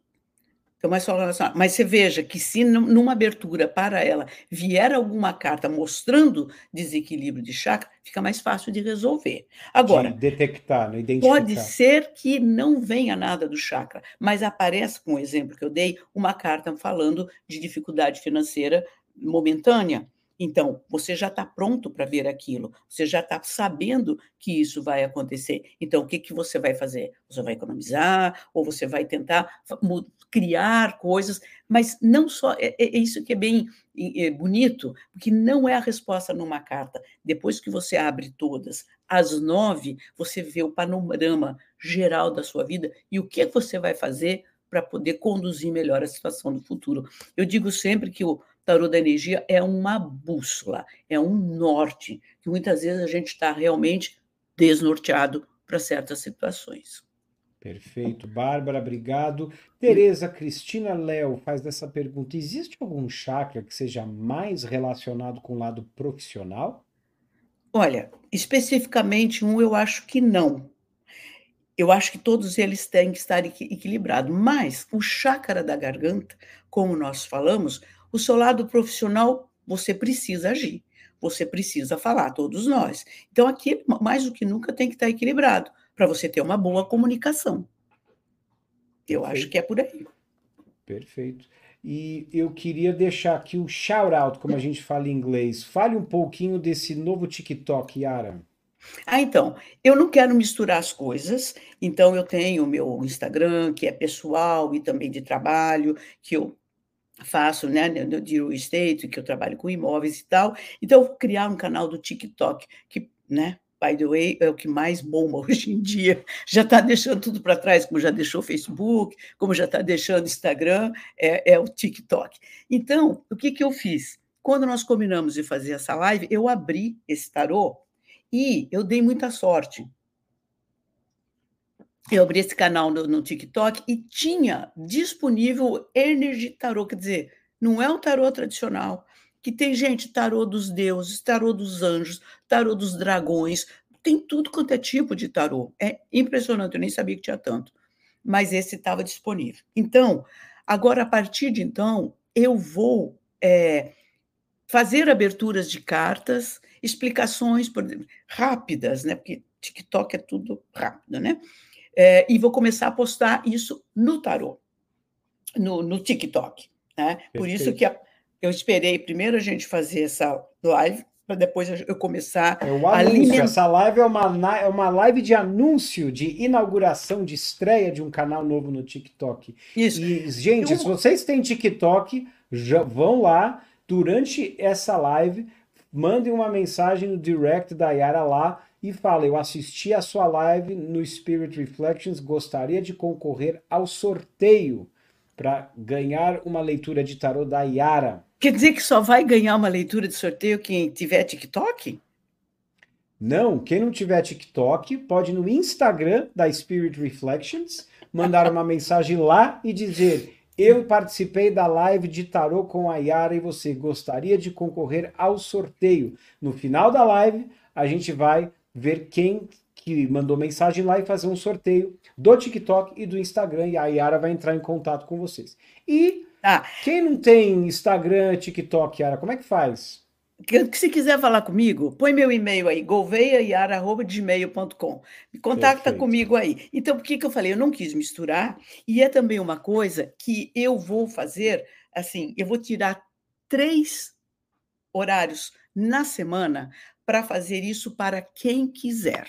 [SPEAKER 2] Então, mas, mas você veja que se numa abertura para ela vier alguma carta mostrando desequilíbrio de chakra, fica mais fácil de resolver. Agora,
[SPEAKER 1] de detectar, né? identificar.
[SPEAKER 2] Pode ser que não venha nada do chakra, mas aparece, com o exemplo que eu dei, uma carta falando de dificuldade financeira momentânea. Então, você já está pronto para ver aquilo, você já está sabendo que isso vai acontecer. Então, o que, que você vai fazer? Você vai economizar, ou você vai tentar criar coisas, mas não só. É, é, é isso que é bem é bonito, porque não é a resposta numa carta. Depois que você abre todas, às nove, você vê o panorama geral da sua vida e o que você vai fazer para poder conduzir melhor a situação do futuro. Eu digo sempre que o tarô da energia é uma bússola, é um norte, que muitas vezes a gente está realmente desnorteado para certas situações.
[SPEAKER 1] Perfeito. Bárbara, obrigado. Tereza Cristina Léo faz dessa pergunta: existe algum chakra que seja mais relacionado com o lado profissional?
[SPEAKER 2] Olha, especificamente um eu acho que não. Eu acho que todos eles têm que estar equilibrados, mas o chakra da garganta, como nós falamos, o seu lado profissional, você precisa agir, você precisa falar, todos nós. Então, aqui, mais do que nunca, tem que estar equilibrado para você ter uma boa comunicação. Eu Perfeito. acho que é por aí.
[SPEAKER 1] Perfeito. E eu queria deixar aqui o shout out, como a gente fala em inglês. Fale um pouquinho desse novo TikTok, Yara.
[SPEAKER 2] Ah, então, eu não quero misturar as coisas, então eu tenho o meu Instagram, que é pessoal e também de trabalho, que eu faço, né, de real estate, que eu trabalho com imóveis e tal. Então, vou criar um canal do TikTok, que, né, by the way, é o que mais bomba hoje em dia. Já está deixando tudo para trás, como já deixou o Facebook, como já está deixando o Instagram, é, é, o TikTok. Então, o que, que eu fiz? Quando nós combinamos de fazer essa live, eu abri esse tarô e eu dei muita sorte eu abri esse canal no, no, TikTok e tinha disponível Energy Tarot, quer dizer, não é o tarô tradicional, que tem gente tarô dos deuses, tarô dos anjos, tarô dos dragões, tem tudo quanto é tipo de tarô. É impressionante, eu nem sabia que tinha tanto, mas esse estava disponível. Então, agora a partir de então, eu vou é, fazer aberturas de cartas, explicações por, rápidas, né? Porque TikTok é tudo rápido, né? É, e vou começar a postar isso no tarô, no, no TikTok. Né? Por isso que a, eu esperei primeiro a gente fazer essa live, para depois eu começar
[SPEAKER 1] é anúncio. A essa live é uma, é uma live de anúncio, de inauguração, de estreia de um canal novo no TikTok. Isso. E, gente, eu... se vocês têm TikTok, já vão lá durante essa live, mandem uma mensagem no direct da Yara lá e fala: Eu assisti a sua live no Spirit Reflections, gostaria de concorrer ao sorteio para ganhar uma leitura de tarô da Yara.
[SPEAKER 2] Quer dizer que só vai ganhar uma leitura de sorteio quem tiver TikTok?
[SPEAKER 1] Não, quem não tiver TikTok pode no Instagram da Spirit Reflections mandar uma mensagem lá e dizer: Eu participei da live de tarô com a Yara e você gostaria de concorrer ao sorteio. No final da live, a gente vai ver quem que mandou mensagem lá e fazer um sorteio do TikTok e do Instagram e a Yara vai entrar em contato com vocês. E ah. quem não tem Instagram, TikTok, Yara, como é que faz?
[SPEAKER 2] Que, se quiser falar comigo, põe meu e-mail aí, gouveiaiara.gmail.com. Me contacta Perfeito. comigo aí. Então, por que, que eu falei? Eu não quis misturar, e é também uma coisa que eu vou fazer, assim, eu vou tirar três horários na semana para fazer isso para quem quiser.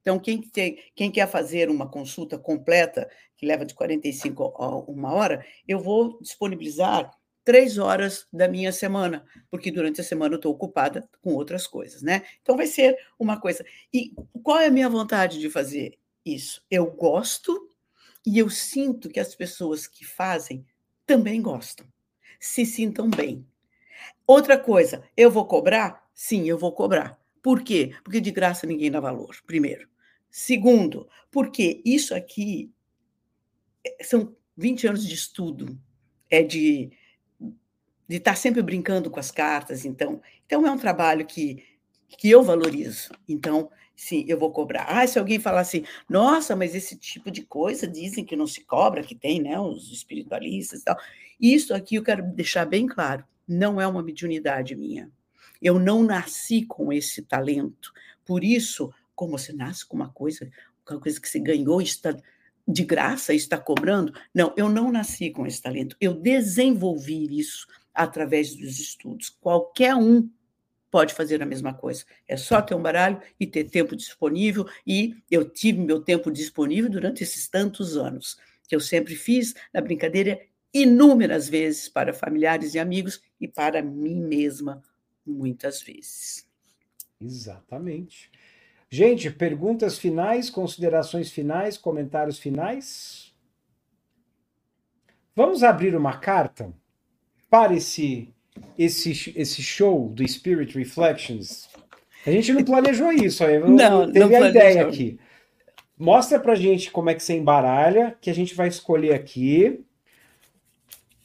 [SPEAKER 2] Então, quem, tem, quem quer fazer uma consulta completa, que leva de 45 a uma hora, eu vou disponibilizar três horas da minha semana, porque durante a semana eu estou ocupada com outras coisas, né? Então vai ser uma coisa. E qual é a minha vontade de fazer isso? Eu gosto e eu sinto que as pessoas que fazem também gostam, se sintam bem. Outra coisa, eu vou cobrar? Sim, eu vou cobrar. Por quê? Porque de graça ninguém dá valor, primeiro. Segundo, porque isso aqui eh, são 20 anos de estudo, é de de estar sempre brincando com as cartas, então, então é um trabalho que que eu valorizo. Então, sim, eu vou cobrar. Ah, se alguém falar assim, nossa, mas esse tipo de coisa dizem que não se cobra, que tem, né, os espiritualistas e tal. Isso aqui eu quero deixar bem claro, não é uma mediunidade minha. Eu não nasci com esse talento. Por isso, como você nasce com uma coisa, uma coisa que você ganhou está de graça, está cobrando? Não, eu não nasci com esse talento. Eu desenvolvi isso através dos estudos. Qualquer um pode fazer a mesma coisa. É só ter um baralho e ter tempo disponível. E eu tive meu tempo disponível durante esses tantos anos, que eu sempre fiz na brincadeira inúmeras vezes para familiares e amigos e para mim mesma muitas vezes.
[SPEAKER 1] Exatamente. Gente, perguntas finais, considerações finais, comentários finais? Vamos abrir uma carta para esse, esse, esse show do Spirit Reflections. A gente não planejou isso, aí não, teve não a ideia aqui. Mostra pra gente como é que você embaralha, que a gente vai escolher aqui.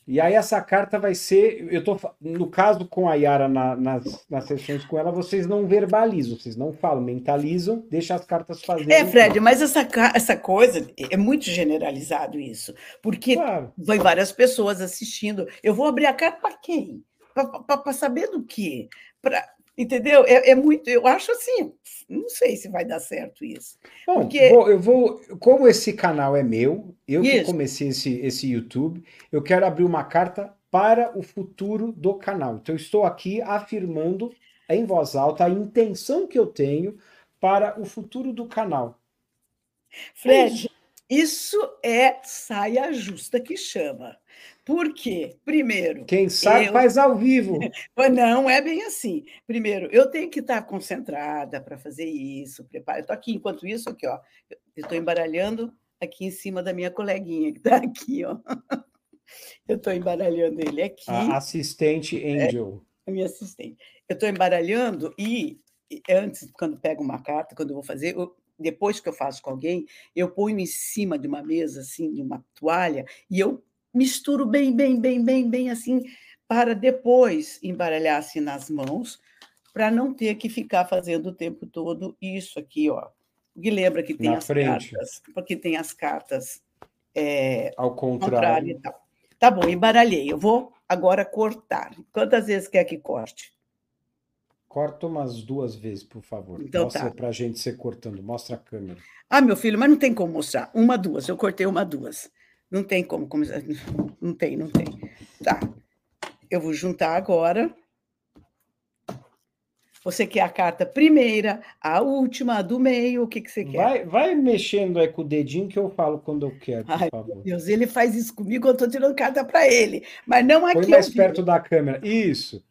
[SPEAKER 1] E aí essa carta vai ser, eu tô no caso com a Yara na, nas, nas sessões com ela, vocês não verbalizam, vocês não falam, mentalizam, deixa as cartas fazerem.
[SPEAKER 2] É, Fred, mas essa, essa coisa é muito generalizado isso, porque claro. vai várias pessoas assistindo. Eu vou abrir a carta para quem? Para saber do quê? Para Entendeu? É, é, muito. Eu acho assim, não sei se vai dar certo isso.
[SPEAKER 1] Bom, porque... Vou, eu vou. Como esse canal é meu, eu isso. que comecei esse, esse YouTube, eu quero abrir uma carta para o futuro do canal. Então, eu estou aqui afirmando em voz alta a intenção que eu tenho para o futuro do canal.
[SPEAKER 2] Fred, é isso. isso é saia justa que chama. Por quê? Primeiro.
[SPEAKER 1] Quem sabe eu... faz ao vivo.
[SPEAKER 2] Não é bem assim. Primeiro, eu tenho que estar concentrada para fazer isso, preparar. Eu estou aqui, enquanto isso, aqui, ó. Eu estou embaralhando aqui em cima da minha coleguinha, que está aqui, ó. Eu estou embaralhando ele aqui.
[SPEAKER 1] A assistente Angel.
[SPEAKER 2] É, a minha assistente. Eu estou embaralhando e antes, quando pego uma carta, quando eu vou fazer, eu, depois que eu faço com alguém, eu ponho em cima de uma mesa, assim, de uma toalha, e eu misturo bem, bem, bem, bem, bem assim, para depois embaralhar assim nas mãos, para não ter que ficar fazendo o tempo todo isso aqui, ó. Porque lembra que tem Na as frente. cartas, porque tem as cartas é,
[SPEAKER 1] ao contrário. e tal.
[SPEAKER 2] Tá bom, embaralhei. Eu vou agora cortar. Quantas vezes quer que corte?
[SPEAKER 1] Corta umas duas vezes, por favor. Então Mostra tá. para a gente ser cortando. Mostra a câmera.
[SPEAKER 2] Ah, meu filho, mas não tem como mostrar. Uma, duas. Eu cortei uma, duas. Não tem como começar. Não tem, não tem. Tá. Eu vou juntar agora. Você quer a carta primeira, a última, a do meio, o que, que você quer?
[SPEAKER 1] Vai, vai mexendo aí com o dedinho que eu falo quando eu quero,
[SPEAKER 2] por Ai, favor. Meu Deus, ele faz isso comigo, eu estou tirando carta para ele. Mas não aqui.
[SPEAKER 1] Põe mais perto da câmera. Isso.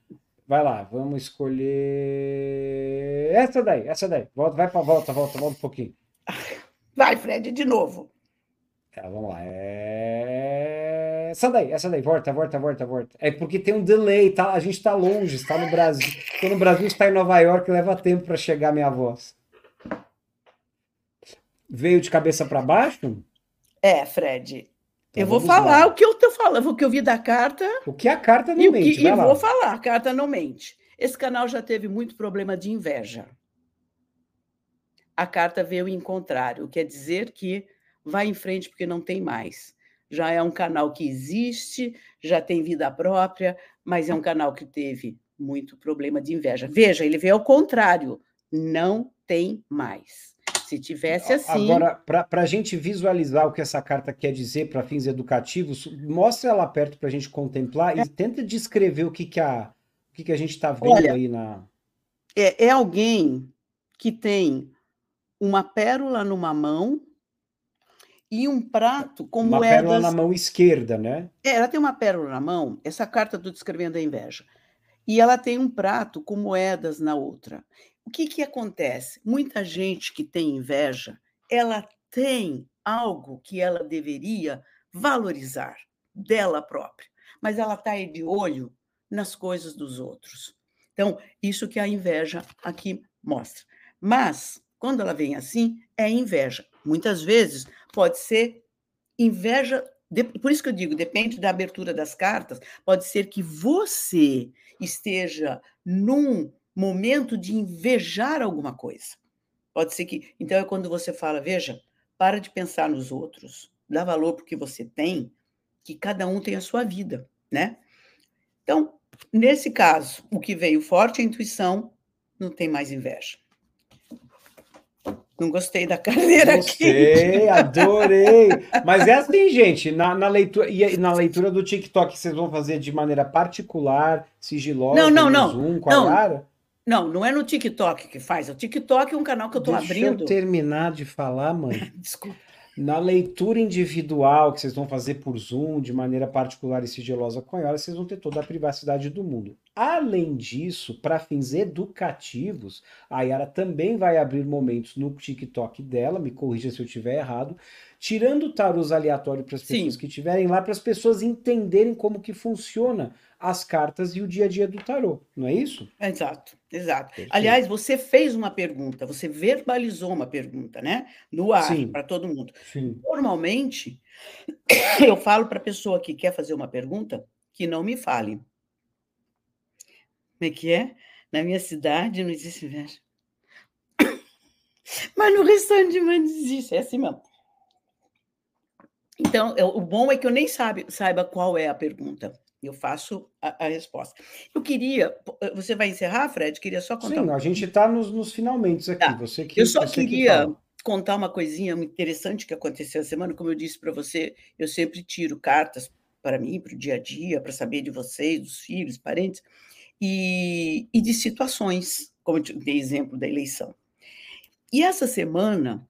[SPEAKER 1] Vai lá, vamos escolher. Essa daí, essa daí. Volta, vai para volta, volta, volta um pouquinho.
[SPEAKER 2] Vai, Fred, de novo.
[SPEAKER 1] Tá, vamos lá. É... Essa daí, essa daí, volta, volta, volta, volta. É porque tem um delay, tá? A gente está longe, está no Brasil. Estou no Brasil, está em Nova York, leva tempo para chegar a minha voz. Veio de cabeça para baixo?
[SPEAKER 2] É, Fred. Então, eu vou falar lá. o que eu tô falando, o que eu vi da carta.
[SPEAKER 1] O que a carta não e mente.
[SPEAKER 2] Que, e lá. vou falar, a carta não mente. Esse canal já teve muito problema de inveja. a carta veio em contrário, quer dizer que vai em frente porque não tem mais. Já é um canal que existe, já tem vida própria, mas é um canal que teve muito problema de inveja. Veja, ele veio ao contrário, não tem mais. Se tivesse assim.
[SPEAKER 1] Agora, para a gente visualizar o que essa carta quer dizer para fins educativos, mostra ela perto para a gente contemplar é. e tenta descrever o que, que, a, o que, que a gente está vendo Olha, aí na.
[SPEAKER 2] É, é alguém que tem uma pérola numa mão e um prato com
[SPEAKER 1] uma moedas. Uma pérola na mão esquerda, né?
[SPEAKER 2] É, ela tem uma pérola na mão, essa carta estou descrevendo a inveja. E ela tem um prato com moedas na outra. O que, que acontece? Muita gente que tem inveja, ela tem algo que ela deveria valorizar dela própria, mas ela está aí de olho nas coisas dos outros. Então, isso que a inveja aqui mostra. Mas, quando ela vem assim, é inveja. Muitas vezes pode ser inveja, por isso que eu digo, depende da abertura das cartas, pode ser que você esteja num momento de invejar alguma coisa. Pode ser que. Então, é quando você fala, veja, para de pensar nos outros, dá valor porque você tem, que cada um tem a sua vida, né? Então, nesse caso, o que veio forte é a intuição, não tem mais inveja. Não gostei da cadeira
[SPEAKER 1] gostei, aqui. adorei. Mas é assim, gente, na, na, leitura e na leitura do TikTok vocês vão fazer de maneira particular, sigilosa,
[SPEAKER 2] não, não, não, Zoom, com não, a Lara? Não, não é no TikTok que faz. O TikTok é um canal que eu estou abrindo.
[SPEAKER 1] Deixa eu terminar de falar, mãe. Desculpa. Na leitura individual que vocês vão fazer por Zoom, de maneira particular e sigilosa com a Iola, vocês vão ter toda a privacidade do mundo. Além disso, para fins educativos, a Yara também vai abrir momentos no TikTok dela, me corrija se eu estiver errado, tirando tarôs aleatórios para as pessoas Sim. que estiverem lá, para as pessoas entenderem como que funciona as cartas e o dia a dia do tarô, não é isso?
[SPEAKER 2] Exato, exato. Perfeito. Aliás, você fez uma pergunta, você verbalizou uma pergunta, né? No ar, para todo mundo. Sim. Normalmente, eu falo para a pessoa que quer fazer uma pergunta que não me fale. Como é que é? Na minha cidade não existe inveja. Mas no restante de Minas existe, é assim mesmo. Então, o bom é que eu nem sabe, saiba qual é a pergunta. Eu faço a, a, resposta. Eu queria. Eh, você vai encerrar, Fred? Queria só contar.
[SPEAKER 1] Sim, um... a gente está nos, nos finalmente aqui. Tá. Você que,
[SPEAKER 2] eu só queria que contar uma coisinha interessante que aconteceu essa semana. Como eu disse para você, eu sempre tiro cartas para mim, para o dia a dia, para saber de vocês, dos filhos, parentes, e, e de situações, como eu dei exemplo da eleição. E essa semana,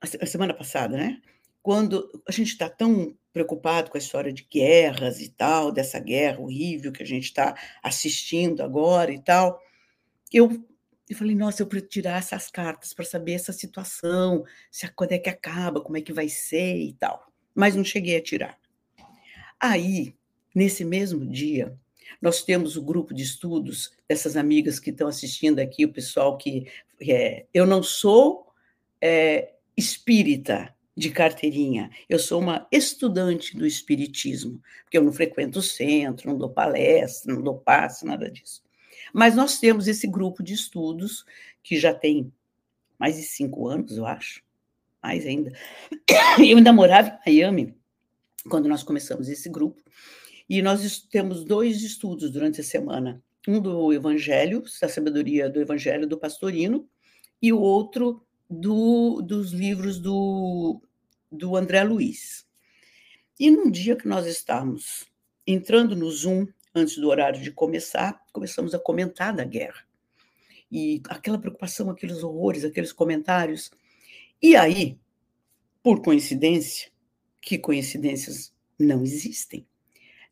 [SPEAKER 2] a semana passada, né? Quando a gente está tão preocupado com a história de guerras e tal, dessa guerra horrível que a gente está assistindo agora e tal. Eu, eu falei, nossa, eu preciso tirar essas cartas para saber essa situação, se quando é que acaba, como é que vai ser e tal. Mas não cheguei a tirar. Aí, nesse mesmo dia, nós temos o grupo de estudos dessas amigas que estão assistindo aqui, o pessoal que é, eu não sou é, espírita, de carteirinha. Eu sou uma estudante do espiritismo, porque eu não frequento o centro, não dou palestra, não dou passe, nada disso. Mas nós temos esse grupo de estudos que já tem mais de cinco anos, eu acho, mais ainda. Eu ainda morava em Miami quando nós começamos esse grupo, e nós temos dois estudos durante a semana. Um do Evangelho, da sabedoria do Evangelho do Pastorino, e o outro do, dos livros do, do André Luiz. E num dia que nós estávamos entrando no Zoom, antes do horário de começar, começamos a comentar da guerra. E aquela preocupação, aqueles horrores, aqueles comentários. E aí, por coincidência, que coincidências não existem.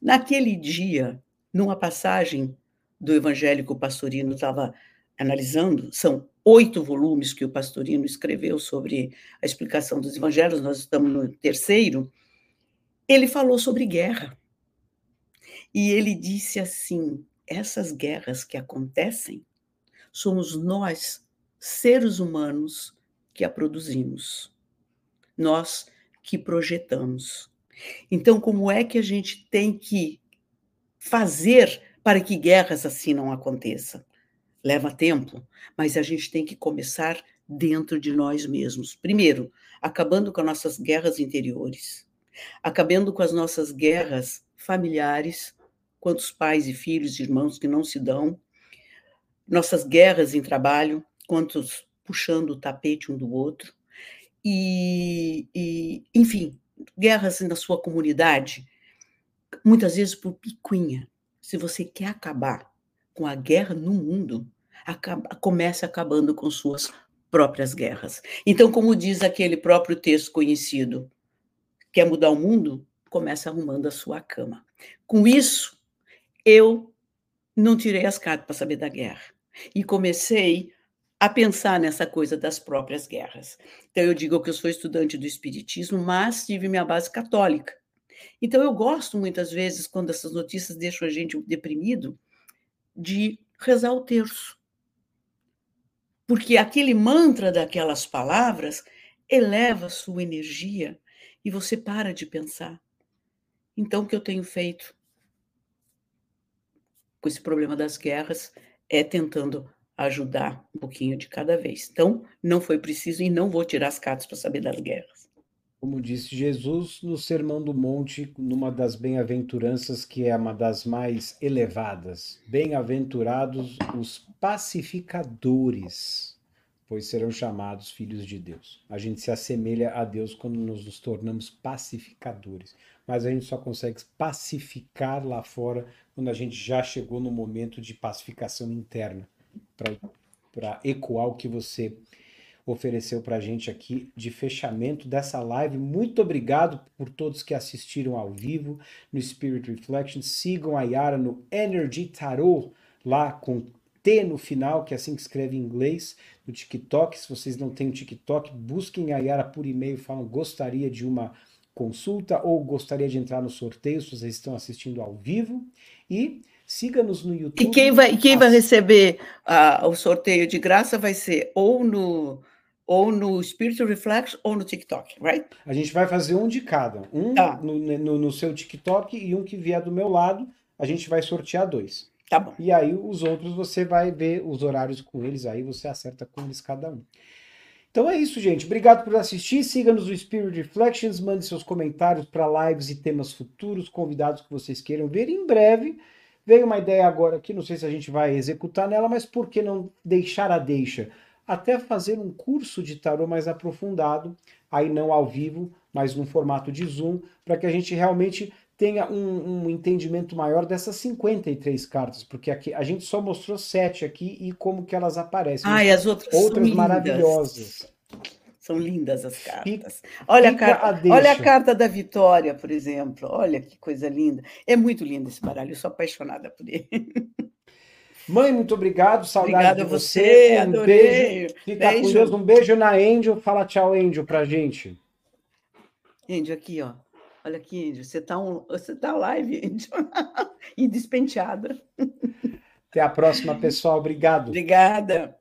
[SPEAKER 2] Naquele dia, numa passagem do Evangelho que o pastorino estava analisando, são oito volumes que o Pastorino escreveu sobre a explicação dos evangelhos, nós estamos no terceiro, ele falou sobre guerra. E ele disse assim: essas guerras que acontecem, somos nós, seres humanos, que a produzimos. Nós que projetamos. Então, como é que a gente tem que fazer para que guerras assim não aconteçam? Leva tempo, mas a gente tem que começar dentro de nós mesmos. Primeiro, acabando com as nossas guerras interiores, acabando com as nossas guerras familiares, quantos pais e filhos, irmãos que não se dão, nossas guerras em trabalho, quantos puxando o tapete um do outro, e, e enfim, guerras na sua comunidade, muitas vezes por picuinha. Se você quer acabar com a guerra no mundo, acaba, comece acabando com suas próprias guerras. Então, como diz aquele próprio texto conhecido, quer mudar o mundo? Comece arrumando a sua cama. Com isso, eu não tirei as cartas para saber da guerra e comecei a pensar nessa coisa das próprias guerras. Então, eu digo que eu sou estudante do Espiritismo, mas tive minha base católica. Então, eu gosto muitas vezes, quando essas notícias deixam a gente deprimido, de rezar o terço. Porque aquele mantra daquelas palavras eleva sua energia e você para de pensar. Então, o que eu tenho feito com esse problema das guerras é tentando ajudar um pouquinho de cada vez. Então, não foi preciso e não vou tirar as cartas para saber das guerras.
[SPEAKER 1] Como disse Jesus no Sermão do Monte, numa das bem-aventuranças que é uma das mais elevadas: Bem-aventurados os pacificadores, pois serão chamados filhos de Deus. A gente se assemelha a Deus quando nos tornamos pacificadores, mas a gente só consegue pacificar lá fora quando a gente já chegou no momento de pacificação interna para ecoar o que você ofereceu para a gente aqui de fechamento dessa live. Muito obrigado por todos que assistiram ao vivo no Spirit Reflection. Sigam a Yara no Energy Tarot, lá com T no final, que é assim que escreve em inglês, no TikTok. Se vocês não têm o TikTok, busquem a Yara por e-mail, falam gostaria de uma consulta ou gostaria de entrar no sorteio, se vocês estão assistindo ao vivo. E Siga-nos no YouTube.
[SPEAKER 2] E quem vai, quem vai receber uh, o sorteio de graça vai ser ou no ou no Spirit Reflex ou no TikTok, right?
[SPEAKER 1] A gente vai fazer um de cada. Um tá. no, no, no, seu TikTok e um que vier do meu lado. A gente vai sortear dois.
[SPEAKER 2] Tá bom.
[SPEAKER 1] E aí os outros você vai ver os horários com eles, aí você acerta com eles cada um. Então é isso, gente. Obrigado por assistir. Siga-nos no Spirit Reflections. Mande seus comentários para lives e temas futuros, convidados que vocês queiram ver. Em breve Veio uma ideia agora aqui, não sei se a gente vai executar nela, mas por que não deixar a deixa? Até fazer um curso de tarô mais aprofundado, aí não ao vivo, mas num formato de Zoom, para que a gente realmente tenha um, um, entendimento maior dessas 53 cartas, porque aqui a gente só mostrou sete aqui e como que elas aparecem.
[SPEAKER 2] Ah, e as outras
[SPEAKER 1] outras maravilhosas.
[SPEAKER 2] São lindas as cartas. Olha a, carta, a olha a carta da Vitória, por exemplo. Olha que coisa linda. É muito lindo esse baralho, eu sou apaixonada por ele.
[SPEAKER 1] Mãe, muito obrigado. Saudade
[SPEAKER 2] Obrigada
[SPEAKER 1] de você.
[SPEAKER 2] Um adorei.
[SPEAKER 1] beijo. Fica beijo. com Deus. Um beijo na Angel. Fala tchau, Angel, pra gente.
[SPEAKER 2] Angel, aqui, ó. Olha aqui, Angel. Você tá, um, você tá live, Angel. e despenteada.
[SPEAKER 1] Até a próxima, pessoal. Obrigado.
[SPEAKER 2] Obrigada.